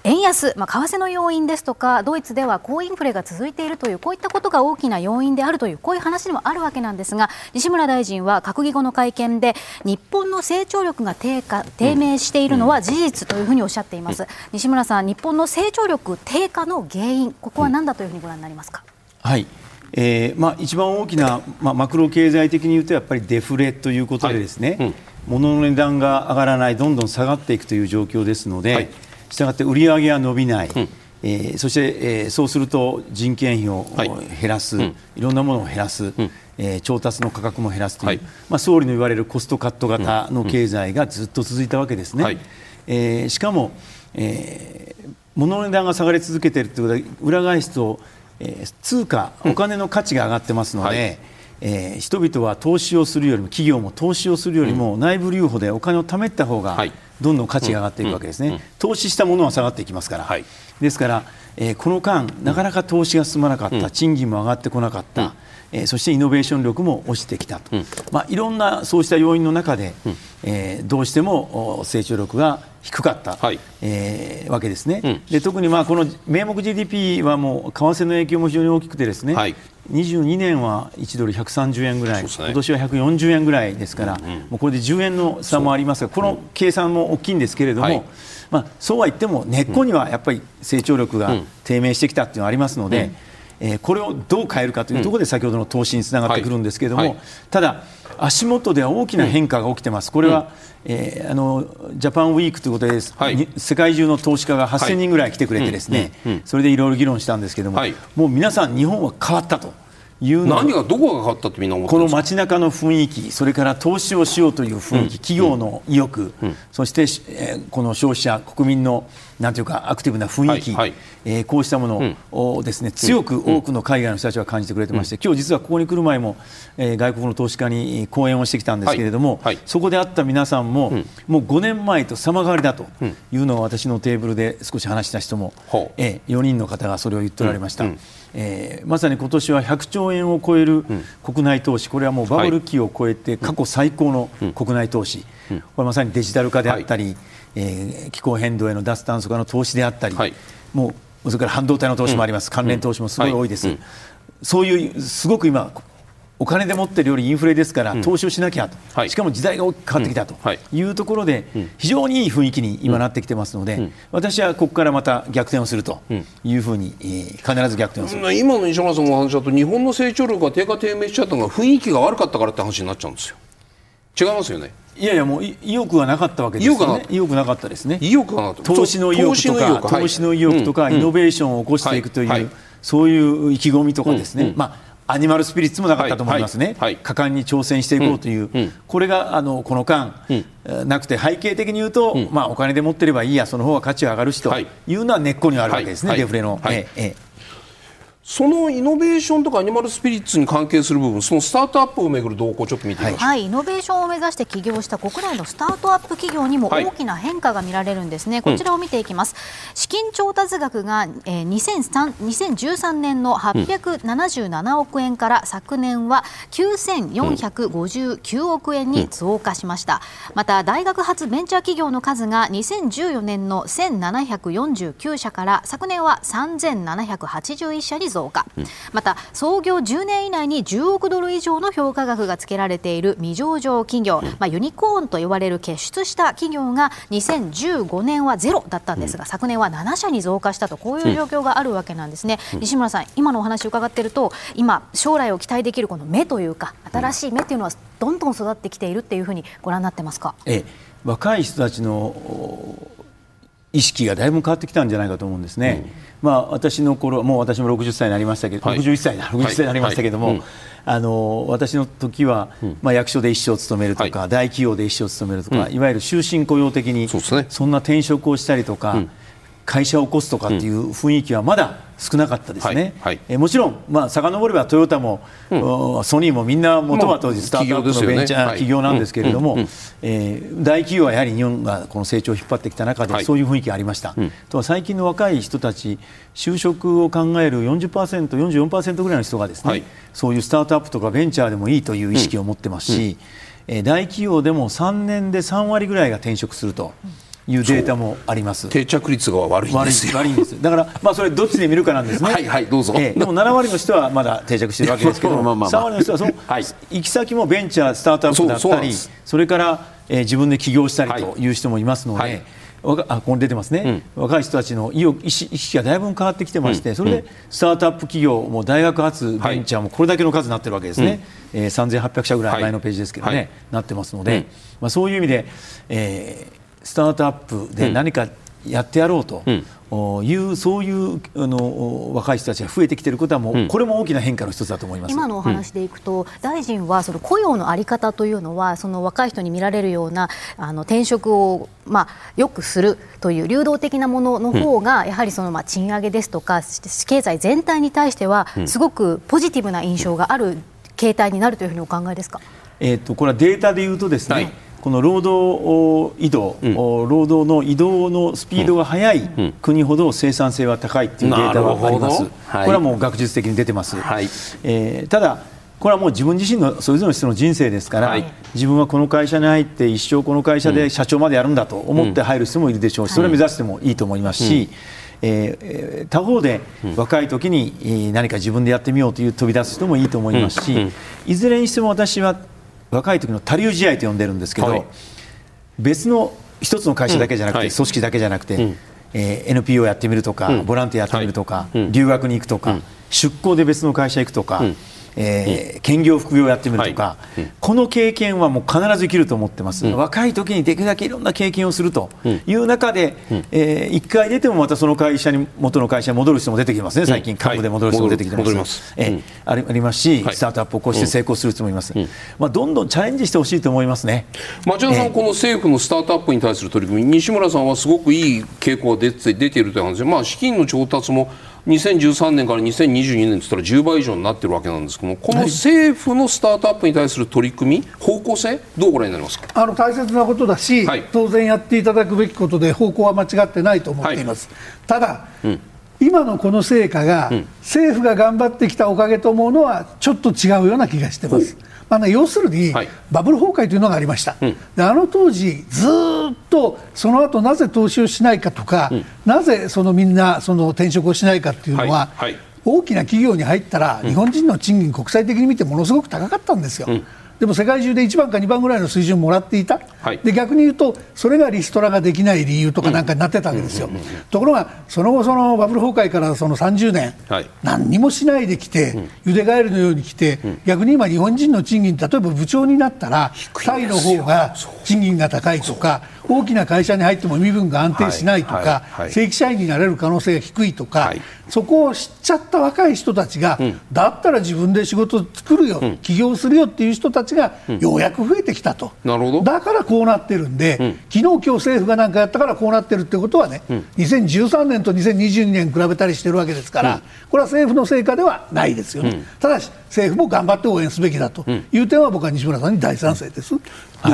円安、まあ、為替の要因ですとかドイツでは高インフレが続いているというこういったことが大きな要因であるというこういう話にもあるわけなんですが西村大臣は閣議後の会見で日本の成長力が低下低迷しているのは事実というふうにおっしゃっています、西村さん日本の成長力低下の原因ここは何だというふうにご覧になりますか？はい。えーまあ、一番大きな、まあ、マクロ経済的に言うとやっぱりデフレということでですね、はい。うん、物の値段が上がらないどんどん下がっていくという状況ですので、はいしたがって売り上げは伸びない、うん、えー、そして、えー、そうすると人件費を減らす、はい、いろんなものを減らす、うん、えー、調達の価格も減らすという、はい、まあ、総理の言われるコストカット型の経済がずっと続いたわけですね。はい、えー、しかも、えー、物の値段が下がり続けているということは裏返すと、えー、通貨、お金の価値が上がってますので、えー、人々は投資をするよりも企業も投資をするよりも内部留保でお金を貯めた方がどんどん価値が上がっていくわけですね、投資したものは下がっていきますから、はい、ですから、えー、この間、なかなか投資が進まなかった、賃金も上がってこなかった、えー、そしてイノベーション力も落ちてきたと、まあ、いろんなそうした要因の中で、えー、どうしても成長力が低かった、はい、えー、わけですね、うん、で特にまあこの名目 GDP はもう為替の影響も非常に大きくてですね、はい、22年は1ドル130円ぐらい、ね、今年は140円ぐらいですから、うんうん、もうこれで10円の差もありますがこの計算も大きいんですけれども、はい、まあ、そうは言っても根っこにはやっぱり成長力が低迷してきたというのがありますので、うん、えー、これをどう変えるかというところで先ほどの投資につながってくるんですけれども、ただ足元では大きな変化が起きてます、これは、えー、あのジャパンウィークということで、はい、世界中の投資家が8000人ぐらい来てくれて、ですね、それでいろいろ議論したんですけれども、はい、もう皆さん、日本は変わったと。いう何がどこが変わったってみんな思ってこの街中の雰囲気それから投資をしようという雰囲気、企業の意欲、そして、えー、この消費者国民のなんていうかアクティブな雰囲気、はえー、こうしたものをですね、強く多くの海外の人たちは感じてくれてまして、今日実はここに来る前も、えー、外国の投資家に講演をしてきたんですけれども、そこで会った皆さんも、うん、もう5年前と様変わりだというのを私のテーブルで少し話した人も、う。ん、えー、4人の方がそれを言っておられました。うんえー、まさに今年は100兆円を超える国内投資、これはもうバブル期を超えて過去最高の国内投資、これまさにデジタル化であったり、えー、気候変動への脱炭素化の投資であったり、はい、もうそれから半導体の投資もあります、関連投資もすごい多いです、そういうすごく今、お金で持ってるよりインフレですから、投資をしなきゃと、はい、しかも時代が大きく変わってきたとい。うところで、非常にいい雰囲気に今なってきてますので、私はここからまた逆転をするというふうに、えー、必ず逆転をする。今の西村さんの話だと、日本の成長力が低下低迷しちゃったのが、雰囲気が悪かったからって話になっちゃうんですよ。違いますよね？いやいやもう意欲はなかったわけですよね。意欲なかったですね。意欲がなかった。投資の意欲とか投資の意欲。とかイノベーションを起こしていくというそういう意気込みとかですね。まあアニマルスピリッツもなかったと思いますね、はいはい、果敢に挑戦していこうという、うんうん、これがあのこの間、うん、なくて背景的に言うと、まあ、お金で持ってればいいやその方が価値が上がるしとい。うのは根っこにあるわけですね、はい、デフレの。はい、ええそのイノベーションとかアニマルスピリッツに関係する部分そのスタートアップをめぐる動向をちょっと見てみましょう、はい、イノベーションを目指して起業した国内のスタートアップ企業にも大きな変化が見られるんですね、はい、こちらを見ていきます、うん、資金調達額が、えー、2013年の877億円から昨年は9459億円に増加しました、また大学発ベンチャー企業の数が2014年の1749社から昨年は3781社に増加、また創業10年以内に10億ドル以上の評価額がつけられている未上場企業、まあ、ユニコーンと呼ばれる結出した企業が2015年はゼロだったんですが、昨年は7社に増加したとこういう状況があるわけなんですね、西村さん今のお話を伺っていると今将来を期待できるこの目というか新しい目っていうのはどんどん育ってきているっていうふうにご覧になってますか、ええ、若い人たちの意識がだいぶ変わってきたんじゃないかと思うんですね。うん、まあ私の頃もう私も60歳になりましたけど、はい、61歳だ60歳になりましたけども、はい。はいあの私の時は、うん、まあ役所で一生勤めるとか、大企業で一生勤めるとか、いわゆる終身雇用的にそ,、ね、そんな転職をしたりとか。会社を起こすとかっていう雰囲気はまだ少なかったですね、はいはい、えもちろん、まあ遡ればトヨタも、うん、ソニーもみんなもともとスタートアップのベンチャー企業なんですけれども、え大企業はやはり日本がこの成長を引っ張ってきた中で、そういう雰囲気がありました、うん、とは最近の若い人たち就職を考える40%、44%ぐらいの人がですね、はい、そういうスタートアップとかベンチャーでもいいという意識を持ってますし、うん、え大企業でも3年で3割ぐらいが転職すると。いうデータもあります。定着率が悪いんですよ。悪いんですだからまあそれどっちで見るかなんですね。はいはいどうぞ、えー、でも7割の人はまだ定着してるわけですけど。まあまあ、3割の人はその、(laughs) はい、行き先もベンチャースタートアップだったりそれから、えー、自分で起業したりとい。う人もいますので、はい。あここに出てますね、うん、若い人たちの意意識がだいぶ変わってきてまして、うん、それでスタートアップ企業も大学発ベンチャーもこれだけの数になってるわけですね、はい、えー、3800社ぐらい前のページですけどね、はい、なってますので、うん、まあ、そういう意味で、えー、スタートアップで何かやってやろうという、そういうあの若い人たちが増えてきていることはもう、これも大きな変化の一つだと思います。今のお話でいくと、大臣はその雇用の在り方というのはその若い人に見られるようなあの転職を、まあ、よくするという流動的なものの方が、やはりそのまあ賃上げですとか経済全体に対してはすごくポジティブな印象がある形態になるというふうにお考えですか？えーと、とこれはデータで言うとですね、はいこの労働移動、うん、労働の移動のスピードが速い国ほど生産性は高いというデータがあります、はい、これはもう学術的に出てます、はい、えー、ただ、これはもう自分自身のそれぞれの人の人生ですから、はい、自分はこの会社に入って一生この会社で社長までやるんだと思って入る人もいるでしょうし、それを目指してもいいと思いますし、えー、他方で若い時に何か自分でやってみようという飛び出す人もいいと思いますし、いずれにしても私は若い時の他流試合と呼んでるんですけど、はい、別の一つの会社だけじゃなくて、うん。はい、組織だけじゃなくて、うん、えー、NPO やってみるとか、うん、ボランティアやってみるとか、はい、留学に行くとか、出向で別の会社行くとか。えー、兼業副業やってみるとか、はい、この経験はもう必ず生きると思ってます、うん、若い時にできるだけいろんな経験をするという中で、うん、えー、1回出てもまたその会社に元の会社に戻る人も出てきますね、最近、幹部で戻る人も出てきてます,、ます、えー、ありますし、スタートアップを起こして成功する人もいます、まあ、どんどんチャレンジしてほしいと思いますね。町田さん、この政府のスタートアップに対する取り組み、西村さんはすごくいい傾向が出て出ているという話で、まあ、資金の調達も2013年から2022年といったら10倍以上になってるわけなんですけどもこの政府のスタートアップに対する取り組み方向性どうご覧になりますか？あの大切なことだし、はい、当然やっていただくべきことで方向は間違ってないと思っています、はい、ただ、うん。今のこの成果が、政府が頑張ってきたおかげと思うのはちょっと違うような気がしてます。まあね、要するに、はい、バブル崩壊というのがありました、うん、であの当時、ずっとその後なぜ投資をしないかとか、うん、なぜそのみんなその転職をしないかっていうのは、はい。はい、大きな企業に入ったら、日本人の賃金、国際的に見てものすごく高かったんですよ。うんでも世界中で1番か2番ぐらいの水準をもらっていた、はい、で逆に言うと、それがリストラができない理由とかなんかになってたわけですよ、ところが、その後、そのバブル崩壊からその30年、はい、何にもしないできて、ゆでガエルのように来て、逆に今、日本人の賃金、例えば部長になったら、タイの方が賃金が高いとか、大きな会社に入っても身分が安定しないとか、はいはい、正規社員になれる可能性が低いとか、そこを知っちゃった若い人たちが、うん、だったら自分で仕事作るよ、うん、起業するよっていう人たちがようやく増えてきたと、なるほど。だからこうなってるんで、うん、昨日今日政府が何かやったからこうなってるってことはね、うん、2013年と2022年比べたりしてるわけですから、これは政府の成果ではないですよね、ただし政府も頑張って応援すべきだと。いう点は僕は西村さんに大賛成です。ど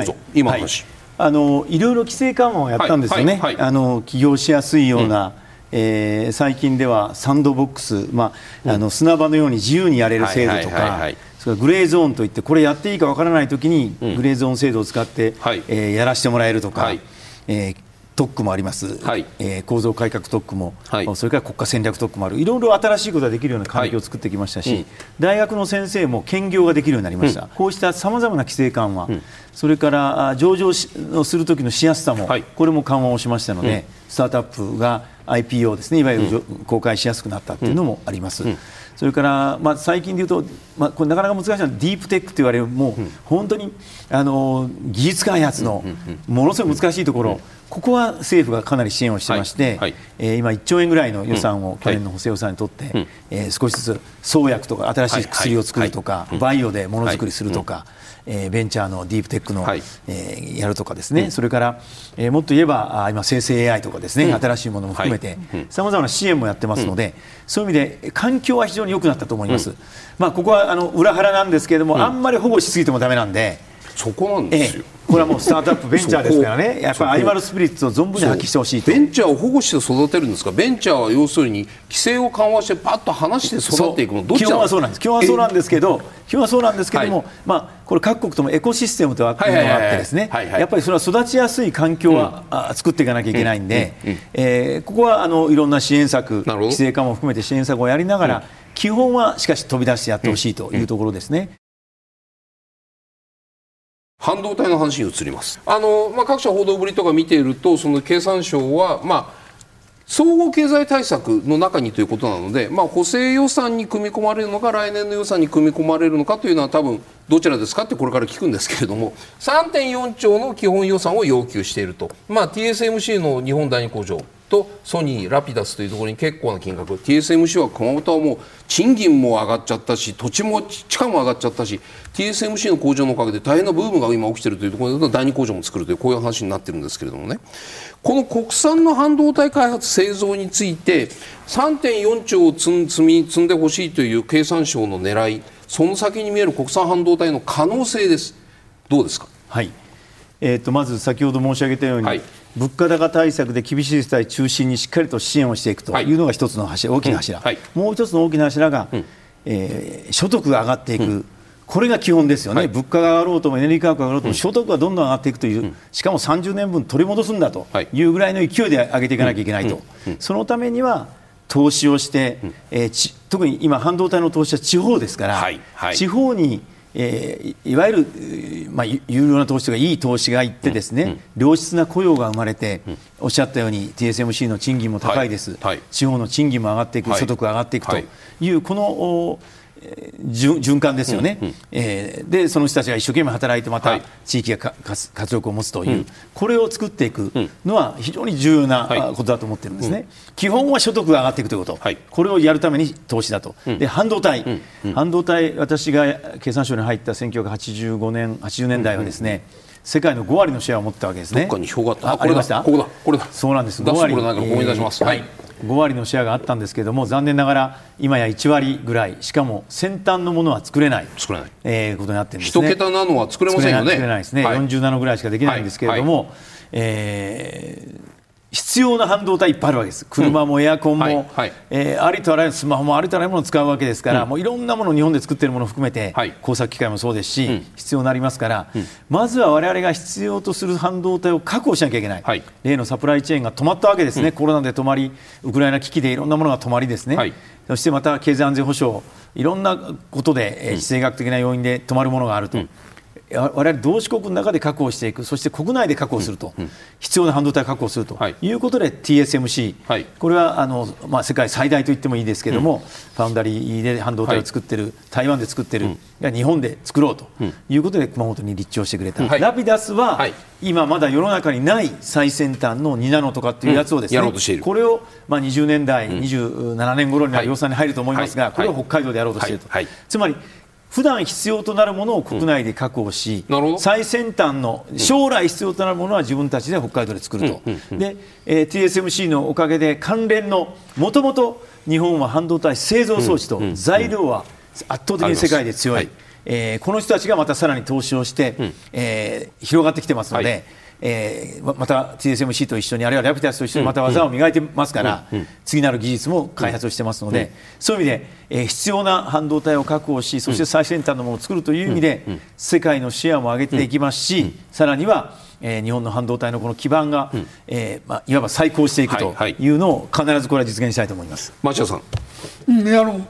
うぞ、今話、はいあのいろいろ規制緩和をやったんですよね、はいはいはい、あの起業しやすいような、うん、えー、最近ではサンドボックス、まあ、あの砂場のように自由にやれる制度とか、それグレーゾーンといって、これやっていいかわからないときに、グレーゾーン制度を使って、うん、えー、やらせてもらえるとか、はい、えー特区もあります、はい、えー、構造改革特区も、はい、それから国家戦略特区もある、いろいろ新しいことができるような環境を作ってきましたし、はいうん、大学の先生も兼業ができるようになりました、うん、こうしたさまざまな規制緩和、うん、それから上場をするときのしやすさも、これも緩和をしましたので、スタートアップが IPO ですね、いわゆる公開しやすくなったというのもあります。それから、まあ、最近でいうと、まあ、これなかなか難しいのはディープテックと言われるもう本当にあの技術開発のものすごい難しいところ、ここは政府がかなり支援をしてまして、はい。はい、えー、今、1兆円ぐらいの予算を去年の補正予算にとって、うん、えー、少しずつ創薬とか新しい薬を作るとか、バイオでものづくりするとか、えー、ベンチャーのディープテックの、はい、えー、やるとかですね、うん、それから、えー、もっと言えばあ今生成 AI とかですね、うん、新しいものも含めてさまざまな支援もやってますので、そういう意味で環境は非常に良くなったと思います、まあ、ここはあの裏腹なんですけれども、あんまり保護しすぎてもだめなんで。そこなんですよ、これはもうスタートアップベンチャーですからね、やっぱりアニマルスピリッツを存分に発揮してほしいベンチャーを保護して育てるんですか、ベンチャーは要するに規制を緩和して、パッと離して育っていくの、基本はそうなんです、基本はそうなんですけど、基本はそうなんですけども、はい、まあ、これ、各国ともエコシステムというのがあって、ですね。やっぱりそれは育ちやすい環境は、うん、作っていかなきゃいけないんで、うん。うん、えー、ここはあのいろんな支援策、規制緩和も含めて支援策をやりながら、基本はしかし飛び出してやってほしいというところですね。半導体の話に移ります。あの、まあ、各社報道ぶりとか見ているとその経産省は、まあ、総合経済対策の中にということなので、まあ、補正予算に組み込まれるのか来年の予算に組み込まれるのかというのは多分どちらですかってこれから聞くんですけれども3.4兆の基本予算を要求していると、まあ、TSMC の日本第二工場。とソニー、ラピダスというところに結構な金額。TSMC は熊本はもう賃金も上がっちゃったし土地も地価も上がっちゃったし TSMC の工場のおかげで大変なブームが今起きているというところで第二工場も作るというこういう話になってるんですけれどもね。この国産の半導体開発製造について3.4兆を積み積んでほしいという経産省の狙いその先に見える国産半導体の可能性です。どうですか？はい。えーと、まず先ほど申し上げたように、はい、物価高対策で厳しい世帯中心にしっかりと支援をしていくとい。うのが一つの柱、大きな柱、うんはい、もう一つの大きな柱が、うん、えー、所得が上がっていく。うん。これが基本ですよね、はい、物価が上がろうともエネルギー価格が上がろうとも、所得がどんどん上がっていくという、しかも30年分取り戻すんだとい。うぐらいの勢いで上げていかなきゃいけないと、そのためには投資をして、えー、特に今、半導体の投資は地方ですから、地方にえー、いわゆる、まあ、有料な投資とかいい投資がいってですね、うん。うん、良質な雇用が生まれて、うん、おっしゃったように TSMC の賃金も高いです、はい。はい、地方の賃金も上がっていく、所得が上がっていくとい。う、この循環ですよね、うんうん、えー、でその人たちが一生懸命働いてまた地域が活力を持つという、うん、これを作っていくのは非常に重要なことだと思ってるんですね、はい、基本は所得が上がっていくということ、はい、これをやるために投資だと、で半導体、半導体私が経産省に入った1985年80年代はですね、世界の5割のシェアを持ったわけですね。どっかに表があった。ありました？ここだ。これだ。そうなんです。5割。これなんか出します。はい。5割のシェアがあったんですけれども残念ながら今や1割ぐらい。しかも先端のものは作れない。作れない、えー、ことになってるんですね。1桁ナノは作れませんよね。作れないですね、はい、40ナノぐらいしかできないんですけれども、はいはい、えー必要な半導体いっぱいあるわけです、車もエアコンも、うんはい。はい、えー、ありとあらゆるスマホもありとあらゆるものを使うわけですから、うん、もういろんなものを日本で作っているものを含めて、はい、工作機械もそうですし、うん、必要になりますから、うん、まずは我々が必要とする半導体を確保しなきゃいけない、はい、例のサプライチェーンが止まったわけですね、コロナで止まり、ウクライナ危機でいろんなものが止まりですね、そしてまた経済安全保障、いろんなことで、えー、地政学的な要因で止まるものがあると。我々同志国の中で確保していく、そして国内で確保すると、うん、必要な半導体を確保すると。い。うことで、はい、TSMC、はい、これはあの、まあ、世界最大と言ってもいいですけれども、うん、ファウンダリーで半導体を作ってる、はい、台湾で作ってる、うん、日本で作ろうと。いうことで、熊本に立地をしてくれた、ラピダスは、今まだ世の中にない最先端の2ナノとかっていうやつをですね、これを、まあ、20年代、27年頃には量産に入ると思いますが、これを北海道でやろうとしていると。つまり普段必要となるものを国内で確保し、うん、最先端の将来必要となるものは自分たちで北海道で作ると、で、えー、TSMC のおかげで関連のもともと日本は半導体製造装置と材料は圧倒的に世界で強い、えー、この人たちがまたさらに投資をして、うん、えー、広がってきてますので、はいえー、また TSMC と一緒にあるいはラピダスと一緒にまた技を磨いてますから、次なる技術も開発をしてますので、そういう意味で、えー、必要な半導体を確保しそして最先端のものを作るという意味で、世界のシェアも上げていきますし、さらにはえー、日本の半導体のこの基盤が、うん、えー、まあ、いわば再興していくというのを必ずこれは実現したいと思います。町田さん、うん、あの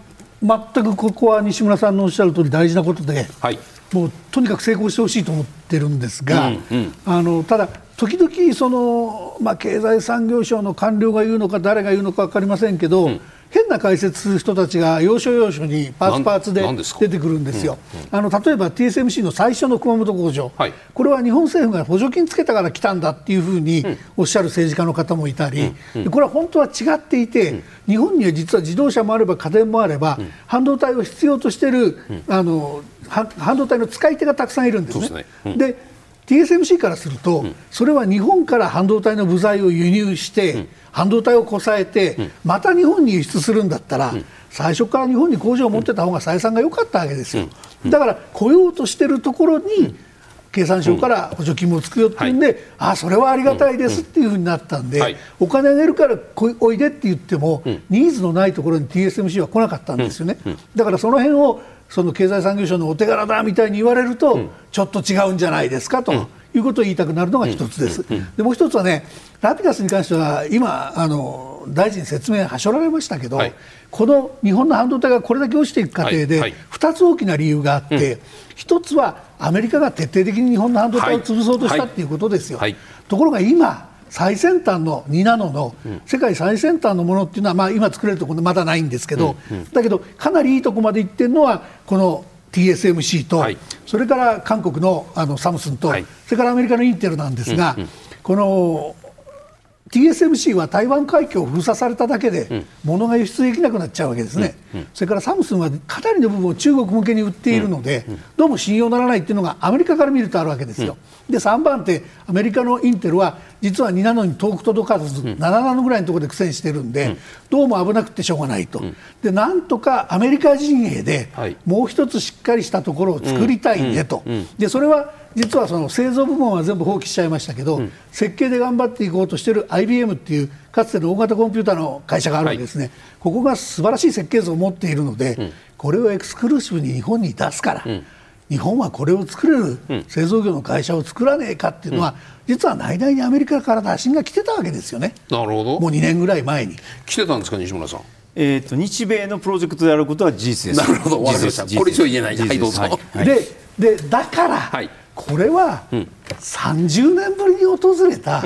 全くここは西村さんのおっしゃる通り大事なことで、はい、もうとにかく成功してほしいと思ってるんですが、うんうん、あのただ、時々その、まあ、経済産業省の官僚が言うのか誰が言うのか分かりませんけど、うん。変な解説する人たちが要所要所にパーツパーツで出てくるんですよ、あの例えば TSMC の最初の熊本工場、はい、これは日本政府が補助金つけたから来たんだっていうふうにおっしゃる政治家の方もいたり、これは本当は違っていて、日本には実は自動車もあれば家電もあれば、半導体を必要としている、あの半導体の使い手がたくさんいるんですね。で TSMC からすると、それは日本から半導体の部材を輸入して、半導体をこさえて、また日本に輸出するんだったら、最初から日本に工場を持ってた方が採算が良かったわけですよ。だから来ようとしてるところに、経産省から補助金もつくよっていうんで、はい、あそれはありがたいですっていうふうになったんで、はい、お金あげるからおいでって言っても、ニーズのないところに TSMC は来なかったんですよね。だからその辺をその経済産業省のお手柄だみたいに言われると、ちょっと違うんじゃないですかと。いうことを言いたくなるのが一つです。でもう一つはね、ラピダスに関しては今あの大臣説明はしょられましたけど、はい、この日本の半導体がこれだけ落ちていく過程で、2つ大きな理由があって、1つはアメリカが徹底的に日本の半導体を潰そうとしたっていうことですよ。ところが今最先端の2ナノの世界最先端のものっていうのは、まあ、今作れるところまだないんですけど、だけどかなりいいところまでいってるのはこの TSMC と、はい、それから韓国のあのサムスンと、はい、それからアメリカのインテルなんですが、うんうん、この TSMC は台湾海峡を封鎖されただけで、物が輸出できなくなっちゃうわけですね、うん。うん、それからサムスンはかなりの部分を中国向けに売っているので、どうも信用ならないっていうのがアメリカから見るとあるわけですよ。で3番手、アメリカのインテルは実は2ナノに遠く届かず、7ナノぐらいのところで苦戦してるんで、どうも危なくてしょうがないと、でなんとかアメリカ陣営でもう一つしっかりしたところを作りたいねと、でそれは実はその製造部門は全部放棄しちゃいましたけど、うん、設計で頑張っていこうとしている IBM っていうかつての大型コンピューターの会社があるわけですね、はい、ここが素晴らしい設計図を持っているので、うん、これをエクスクルーシブに日本に出すから、うん、日本はこれを作れる製造業の会社を作らねえかっていうのは、実は内々にアメリカから打診が来てたわけですよね、なるほど。もう2年ぐらい前に。来てたんですか、西村さん。えーと、日米のプロジェクトであることは事実です。なるほど、これ以上言えない、はい、どうぞ。はい、ででだから、はいこれは30年ぶりに訪れた、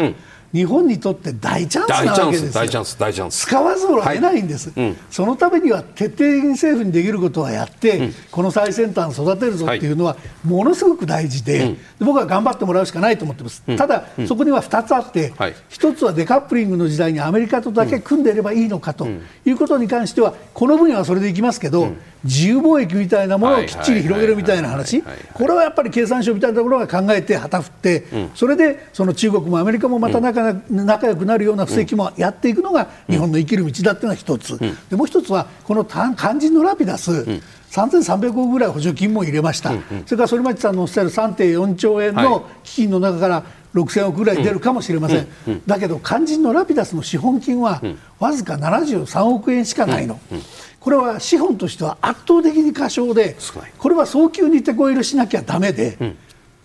日本にとって大チャンスなわけです大チャンス大チャンス使わずを得ないんです、はい。うん、そのためには徹底的に政府にできることはやって、うん、この最先端を育てるぞっていうのはものすごく大事で、うん、僕は頑張ってもらうしかないと思ってます、ただ、そこには2つあって、はい、1つはデカップリングの時代にアメリカとだけ組んでいればいいのかということに関してはこの分野はそれでいきますけど、自由貿易みたいなものをきっちり広げるみたいな話、これはやっぱり経産省みたいなところが考えて旗振って、それでその中国もアメリカもまた仲,、仲良くなるような布石もやっていくのが日本の生きる道だっていうのは一つ、でもう一つはこの肝心のラピダス、3300億ぐらい補助金も入れました、それから反町さんのおっしゃる3.4兆円の基金の中から6000億ぐらい出るかもしれません、だけど肝心のラピダスの資本金はわずか73億円しかないの。これは資本としては圧倒的に過小でこれは早急に手こ入れしなきゃだめで、こ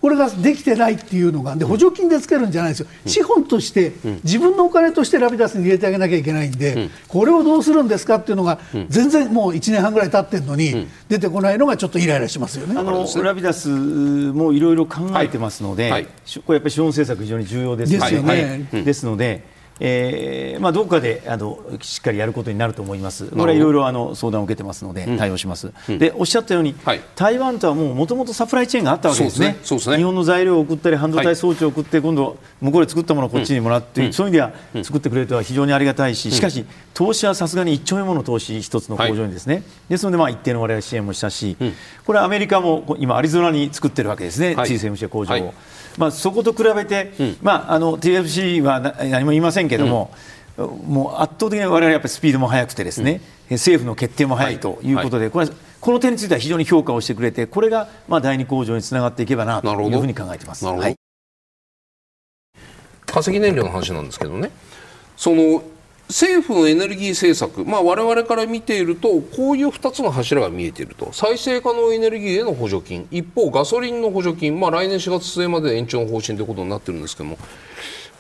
これができてないっていうのがで補助金でつけるんじゃないですよ、資本として自分のお金としてラピダスに入れてあげなきゃいけないんで、これをどうするんですかっていうのが全然もう1年半ぐらい経ってるのに出てこないのがちょっとイライラしますよねあのラピダスもいろいろ考えてますので、はい。はい、これやっぱり資本政策非常に重要ですですよね。ですのでえーまあ、どこかであのしっかりやることになると思います、これはいろいろあの相談を受けてますので、対応します、うん、でおっしゃったように、はい、台湾とはもともとサプライチェーンがあったわけですね、すね、ね、日本の材料を送ったり、半導体装置を送って、今度、向こうで作ったものをこっちにもらって、うん、そういう意味では作ってくれるとは非常にありがたいし、しかし、投資はさすがに1兆円もの投資、一つの工場にですね、はい、ですので、まあ、一定の我々支援もしたし、これはアメリカも今、アリゾナに作ってるわけですね、はい、TSMC 工場を。まあ、そこと比べて、まあ、あの TFC は何も言いませんけれども、もう圧倒的に我々はやっぱりスピードも速くてですね、うん、政府の決定も速いとい。うことで、はい、これこの点については非常に評価をしてくれてこれがまあ第二工場につながっていけばなというふうに考えています。はい、化石燃料の話なんですけどね。その政府のエネルギー政策、まあ、我々から見ているとこういう2つの柱が見えていると。再生可能エネルギーへの補助金。一方ガソリンの補助金、まあ、来年4月末まで延長の方針ということになっているんですけども。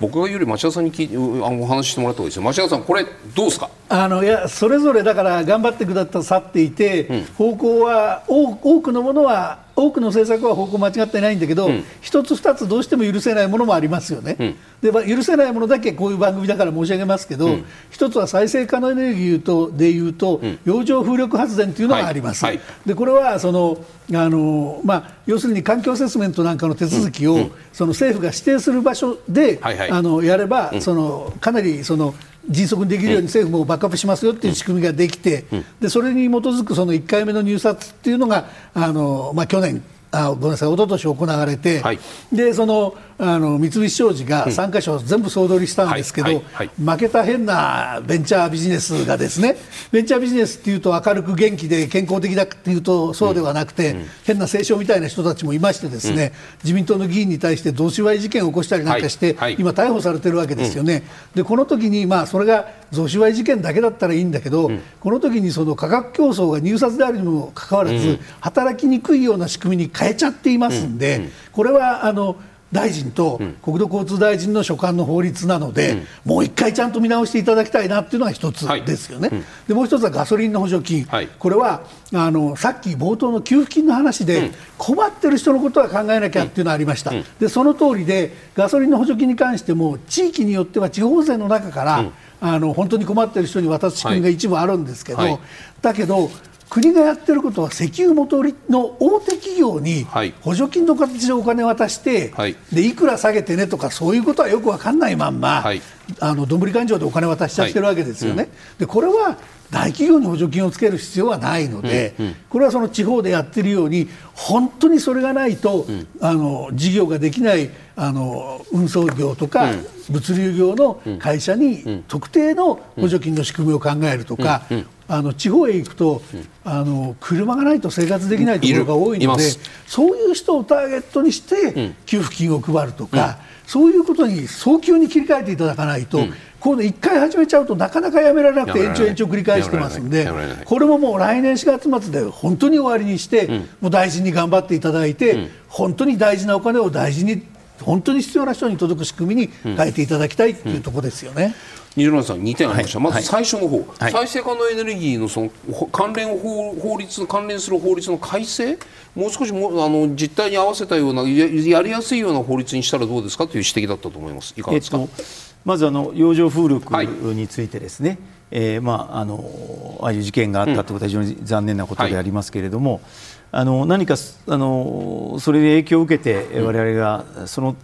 僕がより町田さんに聞いあお話してもらった方がいいですよ。町田さんこれどうですか？あのいやそれぞれだから頑張ってくださっていて、うん、方向は多くのものは多くの政策は方向間違ってないんだけど、うん、一つ二つどうしても許せないものもありますよね、うん、でまあ、許せないものだけこういう番組だから申し上げますけど、うん、一つは再生可能エネルギーとでいうと、洋上風力発電というのがあります、はい。はい、でこれはそのあの、まあ、要するに環境アセスメントなんかの手続きを、その政府が指定する場所で、はいはい、あのやれば、そのかなりその迅速にできるように政府もバックアップしますよという仕組みができて、でそれに基づくその1回目の入札っていうのがあの、まあ、去年あごめんなさい、一昨年行われて、はい、でそのあの三菱商事が3か所全部総取りしたんですけど、負けた変なベンチャービジネスがですねベンチャービジネスっていうと明るく元気で健康的だっていうとそうではなくて、うん。変な清少みたいな人たちもいましてですね、うん、自民党の議員に対して贈収賄事件を起こしたりなんかして、今逮捕されてるわけですよね。でこの時にまあそれが贈収賄事件だけだったらいいんだけど、この時にその価格競争が入札であるにもかかわらず、働きにくいような仕組みに変えちゃっていますんで、これはあの大臣と国土交通大臣の所管の法律なので、うん、もう一回ちゃんと見直していただきたいなっていうのが一つですよね、はいうん、でもう一つはガソリンの補助金、はい、これはあのさっき冒頭の給付金の話で、困ってる人のことは考えなきゃっていうのがありました、でその通りでガソリンの補助金に関しても地域によっては地方税の中から、あの本当に困っている人に渡す仕組みが一部あるんですけど、はい、だけど国がやってることは石油元売りの大手企業に補助金の形でお金を渡して、はい、でいくら下げてねとかそういうことはよく分かんないまんま、はい、あのどんぶり勘定でお金渡しちゃってるわけですよね。はいうん、でこれは大企業に補助金をつける必要はないので、うんうん、これはその地方でやってるように本当にそれがないと、うん、あの事業ができないあの運送業とか、物流業の会社に特定の補助金の仕組みを考えるとか、あの地方へ行くと、あの車がないと生活できないところが多いのでそういう人をターゲットにして給付金を配るとか、そういうことに早急に切り替えていただかないと、こう1回始めちゃうとなかなかやめられなくて延長延長繰り返してますんでこれももう来年4月末で本当に終わりにして、もう大事に頑張っていただいて、本当に大事なお金を大事に本当に必要な人に届く仕組みに変えていただきたいというところですよね。二条さん2点ありました、はい、まず最初の方、はい、再生可能エネルギーのその関連法法律関連する法律の改正？もう少しもあの実態に合わせたようなやりやすいような法律にしたらどうですか？という指摘だったと思います。いかがですか、えっと、まずあの洋上風力についてですね、はい、えー、まああのああいう事件があったということは非常に残念なことでありますけれども、うんあの何かあのそれで影響を受けて、我々がその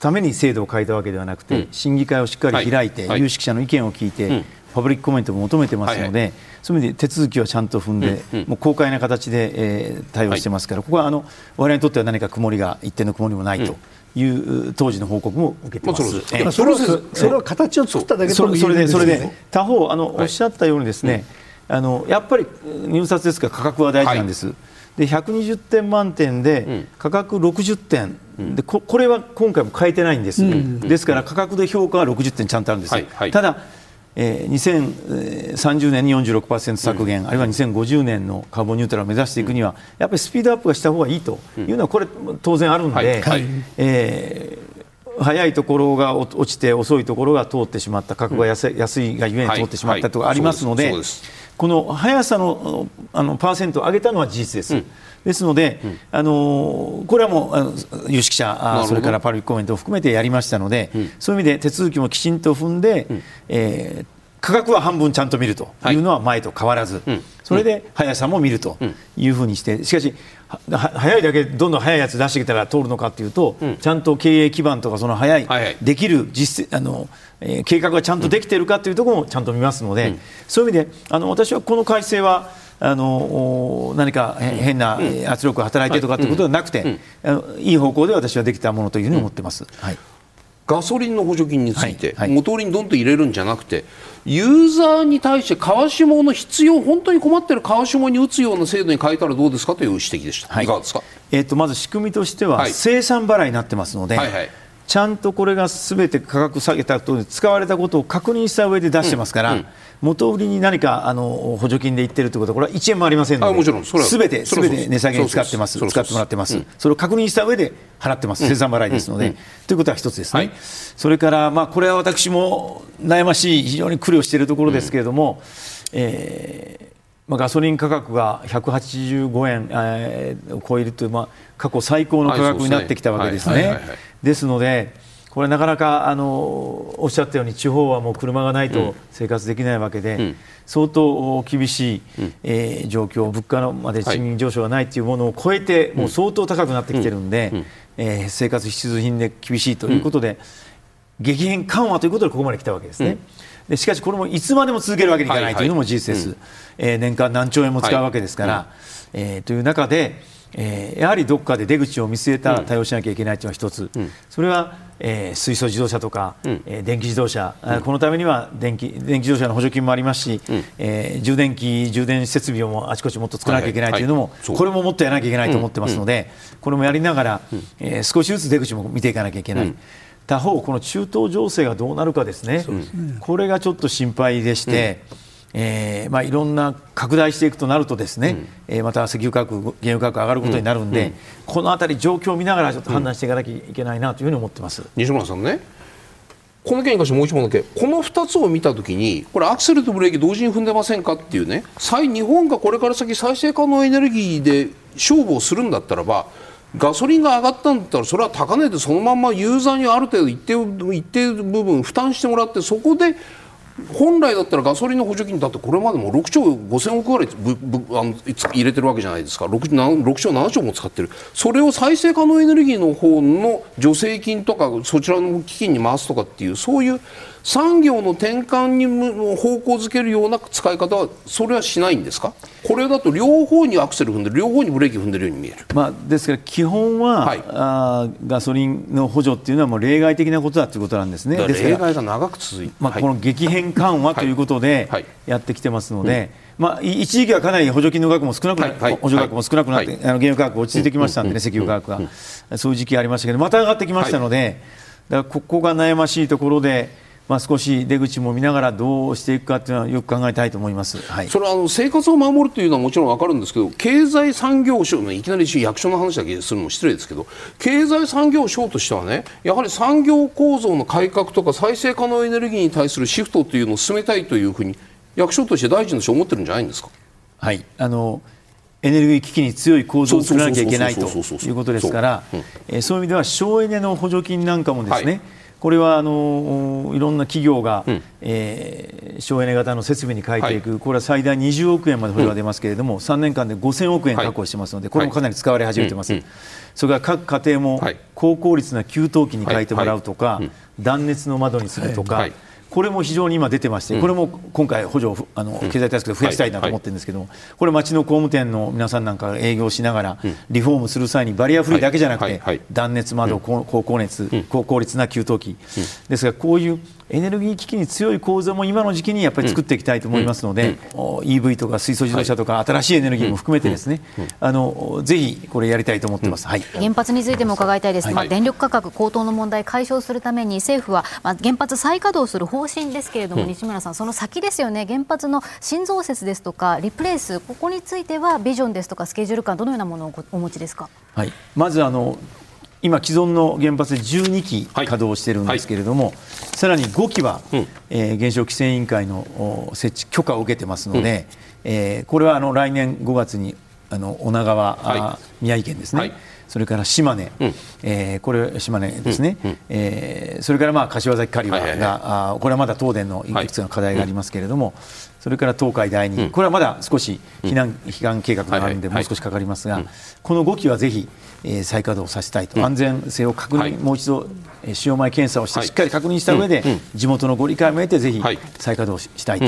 ために制度を変えたわけではなくて、審議会をしっかり開いて、有識者の意見を聞いて、パブリックコメントも求めてますので、そういう意味で手続きはちゃんと踏んで、もう公開な形で、えー、対応してますから、ここはあの我々にとっては何か曇りが一定の曇りもないと。いう当時の報告も受けてます。まあ、それはそれは形を作っただけそれでそれで他方あの、おっしゃったようにですね、あのやっぱり入札ですから価格は大事なんです。で120点満点で価格60点、うん、でこれは今回も変えてないんです、うん、ですから価格で評価は60点ちゃんとあるんです、はいはい、ただえー、2030年に46%削減、うん、あるいは2050年のカーボンニュートラルを目指していくには、やっぱりスピードアップがした方がいいというのは、これ、当然あるんで、はいはい、えー、早いところが落ちて、遅いところが通ってしまった、価格が安い,、安いがゆえに通ってしまったとかありますので、この速さのあのパーセントを上げたのは事実です。うん。ですので、うん、あのこれはもう有識者それからパブリックコメントを含めてやりましたので、うん、そういう意味で手続きもきちんと踏んで、うん、えー価格は半分ちゃんと見るというのは前と変わらず、はい、それで速さも見るというふうにして、しかし、速いだけどんどん速いやつ出してきたら通るのかというと、うん、ちゃんと経営基盤とか、その速い、はいはい、できる実あの、えー、計画がちゃんとできているかというところもちゃんと見ますので、うん、そういう意味であの私はこの改正は、あの何か変な圧力が働いてとかということではなくて、い。い方向で私はできたものというふうに思ってます。はいガソリンの補助金について、はいはい、元売りにどんどん入れるんじゃなくてユーザーに対して川下の必要本当に困っている川下に打つような制度に変えたらどうですかという指摘でした、はい、いかがですか、えーと、まず仕組みとしては、生産払いになってますので、はいはいちゃんとこれがすべて価格下げたと使われたことを確認した上で出してますから、うん。うん、元売りに何かあの補助金で言ってるということはこれは1円もありませんのです。べてす。べて値下げに使ってます。使ってもらってます、うん、それを確認した上で払ってます。生産払いですので、ということは一つですね、はい、それからまあこれは私も悩ましい非常に苦慮しているところですけれども、えーまあ、ガソリン価格が185円、えー、を超えるという、まあ、過去最高の価格になってきたわけですね。ですので、これなかなかあのおっしゃったように地方はもう車がないと生活できないわけで、うん、相当厳しい、うん、えー、状況物価のまで賃金上昇がないというものを超えて、もう相当高くなってきてるんで、うん、えー、生活必需品で厳しいということで、激変緩和ということでここまで来たわけですね。でしかしこれもいつまでも続けるわけにいかないというのも事実です、はい。はい、えー、年間何兆円も使うわけですから、はい、えー、という中で、えー、やはりどこかで出口を見据えた対応しなきゃいけないというのは一つ、うん、それは、えー、水素自動車とか、うん、えー、電気自動車、うん、このためには電気電気自動車の補助金もありますし、うん、えー、充電器、充電設備をもあちこちもっと作らなきゃいけないというのも、はいはい、これももっとやらなきゃいけないと思ってますので、これもやりながら、うん、えー、少しずつ出口も見ていかなきゃいけない。他方、この中東情勢がどうなるかですね、これがちょっと心配でして、えーまあ、いろんな拡大していくとなるとですね、うん、えー、また石油価格、原油価格上がることになるんで、うん。うん、このあたり状況を見ながらちょっと判断していかなきゃいけないなというふうに思ってます、西村さんねこの件に関してもう一問だけこの2つを見たときにこれアクセルとブレーキ同時に踏んでませんかっていうね日本がこれから先再生可能エネルギーで勝負をするんだったらばガソリンが上がったんだったらそれは高値でそのままユーザーにある程度一定一定部分負担してもらってそこで本来だったらガソリンの補助金だってこれまでも6兆5000億ぐらいぶぶあの入れてるわけじゃないですか。6, 6兆7兆も使ってる。それを再生可能エネルギーの方の助成金とかそちらの基金に回すとかっていうそういう産業の転換に方向づけるような使い方はそれはしないんですか？これだと両方にアクセル踏んでる両方にブレーキ踏んでるように見える、まあ、ですから基本は、はい、あガソリンの補助っていうのはもう例外的なことだということなんですね。例外が長く続いて、まあ、この激変緩和ということでやってきてますので、はいはいまあ、一時期はかなり補助金の額も少なくなって、はい。はい、補助額も少なくなって、はい、あの原油価格落ち着いてきましたんでね、石油価格が、そういう時期ありましたけど、また上がってきましたので、だからここが悩ましいところで、まあ、少し出口も見ながらどうしていくかというのはよく考えたいと思います、はい、それはあの生活を守るというのはもちろん分かるんですけど経済産業省いきなり役所の話だけするのも失礼ですけど経済産業省としてはねやはり産業構造の改革とか再生可能エネルギーに対するシフトというのを進めたいというふうに役所として大臣として思ってるんじゃないんですか？はい。あのエネルギー危機に強い構造を作らなきゃいけないということですから、そういう意味では省エネの補助金なんかもですね、はいこれはあのいろんな企業が、うん、えー、省エネ型の設備に変えていく、はい、これは最大20億円まで補助が出ますけれども、うん、3年間で5000億円確保してますので、これもかなり使われ始めてます、はい、それから各家庭も高効率な給湯器に変えてもらうとか、断熱の窓にするとか、これも非常に今出てまして、これも今回、補助あの経済対策で増やしたいなと思ってるんですけども、これ、町の工務店の皆さんなんかが営業しながら、リフォームする際にバリアフリーだけじゃなくて、断熱窓、高効熱、高効率な給湯器、ですが、こういうエネルギー危機に強い構造も今の時期にやっぱり作っていきたいと思いますので、うん、EV とか水素自動車とか、新しいエネルギーも含めてですね、あのぜひこれやりたいと思ってます、はい、原発についても伺いたいです、はい、まあ、電力価格高騰の問題解消するために政府は、まあ、原発再稼働する方針ですけれども、西村さん、その先ですよね、原発の新増設ですとか、リプレイス、ここについてはビジョンですとか、スケジュール感、どのようなものをお持ちですか？はい、まずあの今、既存の原発で12基稼働しているんですけれども、はい、さらに5基は、うん、えー、原子力規制委員会の設置許可を受けてますので、うん、えー、これはあの来年5月にあの女川、はい、宮城県ですね、はい、それから島根、うん、えー、これ島根ですね、うん。うん、えー、それからまあ柏崎刈羽が、はいはいはい、あこれはまだ東電のい。くつかの課題がありますけれども、それから東海第二、これはまだ少し避難,、避難計画があるんで、もう少しかかりますが、この5基はぜひ、えー、再稼働させたいと、安全性を確認、もう一度、えー、使用前検査をして、しっかり確認した上で、地元のご理解も得て、ぜひ再稼働したいと。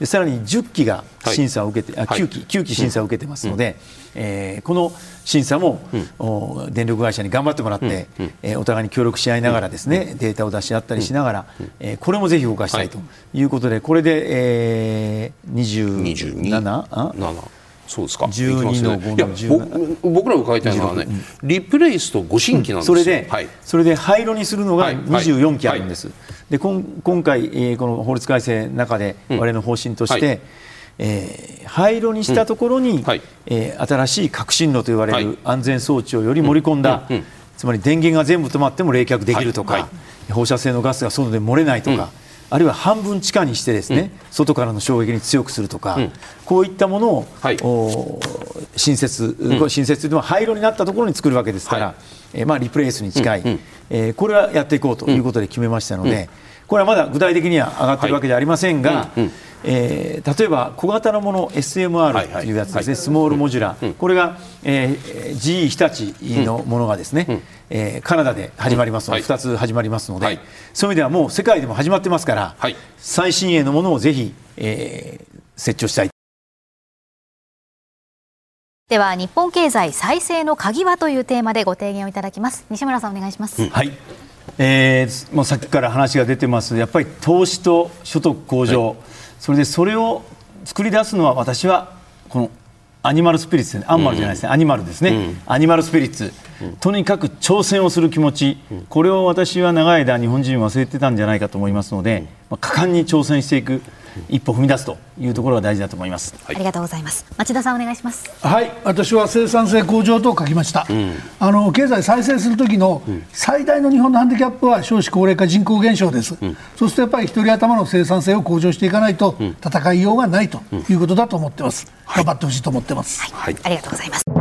でさらに10機が審査を受けて、はい、あ9機、9機審査を受けてますので、うん、えー、この審査も、うん、電力会社に頑張ってもらって、うん、えー、お互いに協力し合いながらですね、データを出し合ったりしながら、えー、これもぜひ動かしたいということで、これで、えー、27? あ？そうですか。12の5の17僕らが書いてあるのはね、リプレイスとご新規なんですよ、それで、はい、それで廃炉にするのが24基あるんです、で今今回、えー、この法律改正の中で、われの方針として、うんえー、廃炉にしたところに、うえー、新しい革新炉と言われる安全装置をより盛り込んだ、つまり電源が全部止まっても冷却できるとか、放射性のガスが外で漏れないとか、あるいは半分地下にしてですね、うん、外からの衝撃に強くするとか、うん、こういったものを、はい、新設、うん、新設というのは廃炉になったところに作るわけですから、はい、えー、まあ、リプレイスに近い、うん、えー、これはやっていこうということで決めましたので、これはまだ具体的には上がっているわけではありませんが、はいえー、例えば小型のもの SMR というやつですね、スモールモジュラー、これが、えー、GE 日立のものがですね、うん、えー、カナダで始まりますので、2つ始まりますので、そういう意味ではもう世界でも始まってますから、最新鋭のものをぜひ、えー、設置したい。では日本経済再生の鍵はというテーマでご提言をいただきます。西村さんお願いします、うん、はい。えー、もうさっきから話が出てます。やっぱり投資と所得向上、はいそれでそれを作り出すのは私はこのアニマルスピリッツ、ね、アンマルじゃないですね、うん、アニマルですね、うん、アニマルスピリッツ、うん、とにかく挑戦をする気持ち、これを私は長い間日本人忘れてたんじゃないかと思いますので、まあ、果敢に挑戦していく一歩踏み出すというところが大事だと思います、はい、ありがとうございます。町田さんお願いします。はい。私は生産性向上と書きました、うん、あの経済再生する時の最大の日本のハンディキャップは少子高齢化人口減少です、うん、そうするとやっぱり一人頭の生産性を向上していかないと戦いようがないということだと思ってます、頑張ってほしいと思ってます、はい、ありがとうございます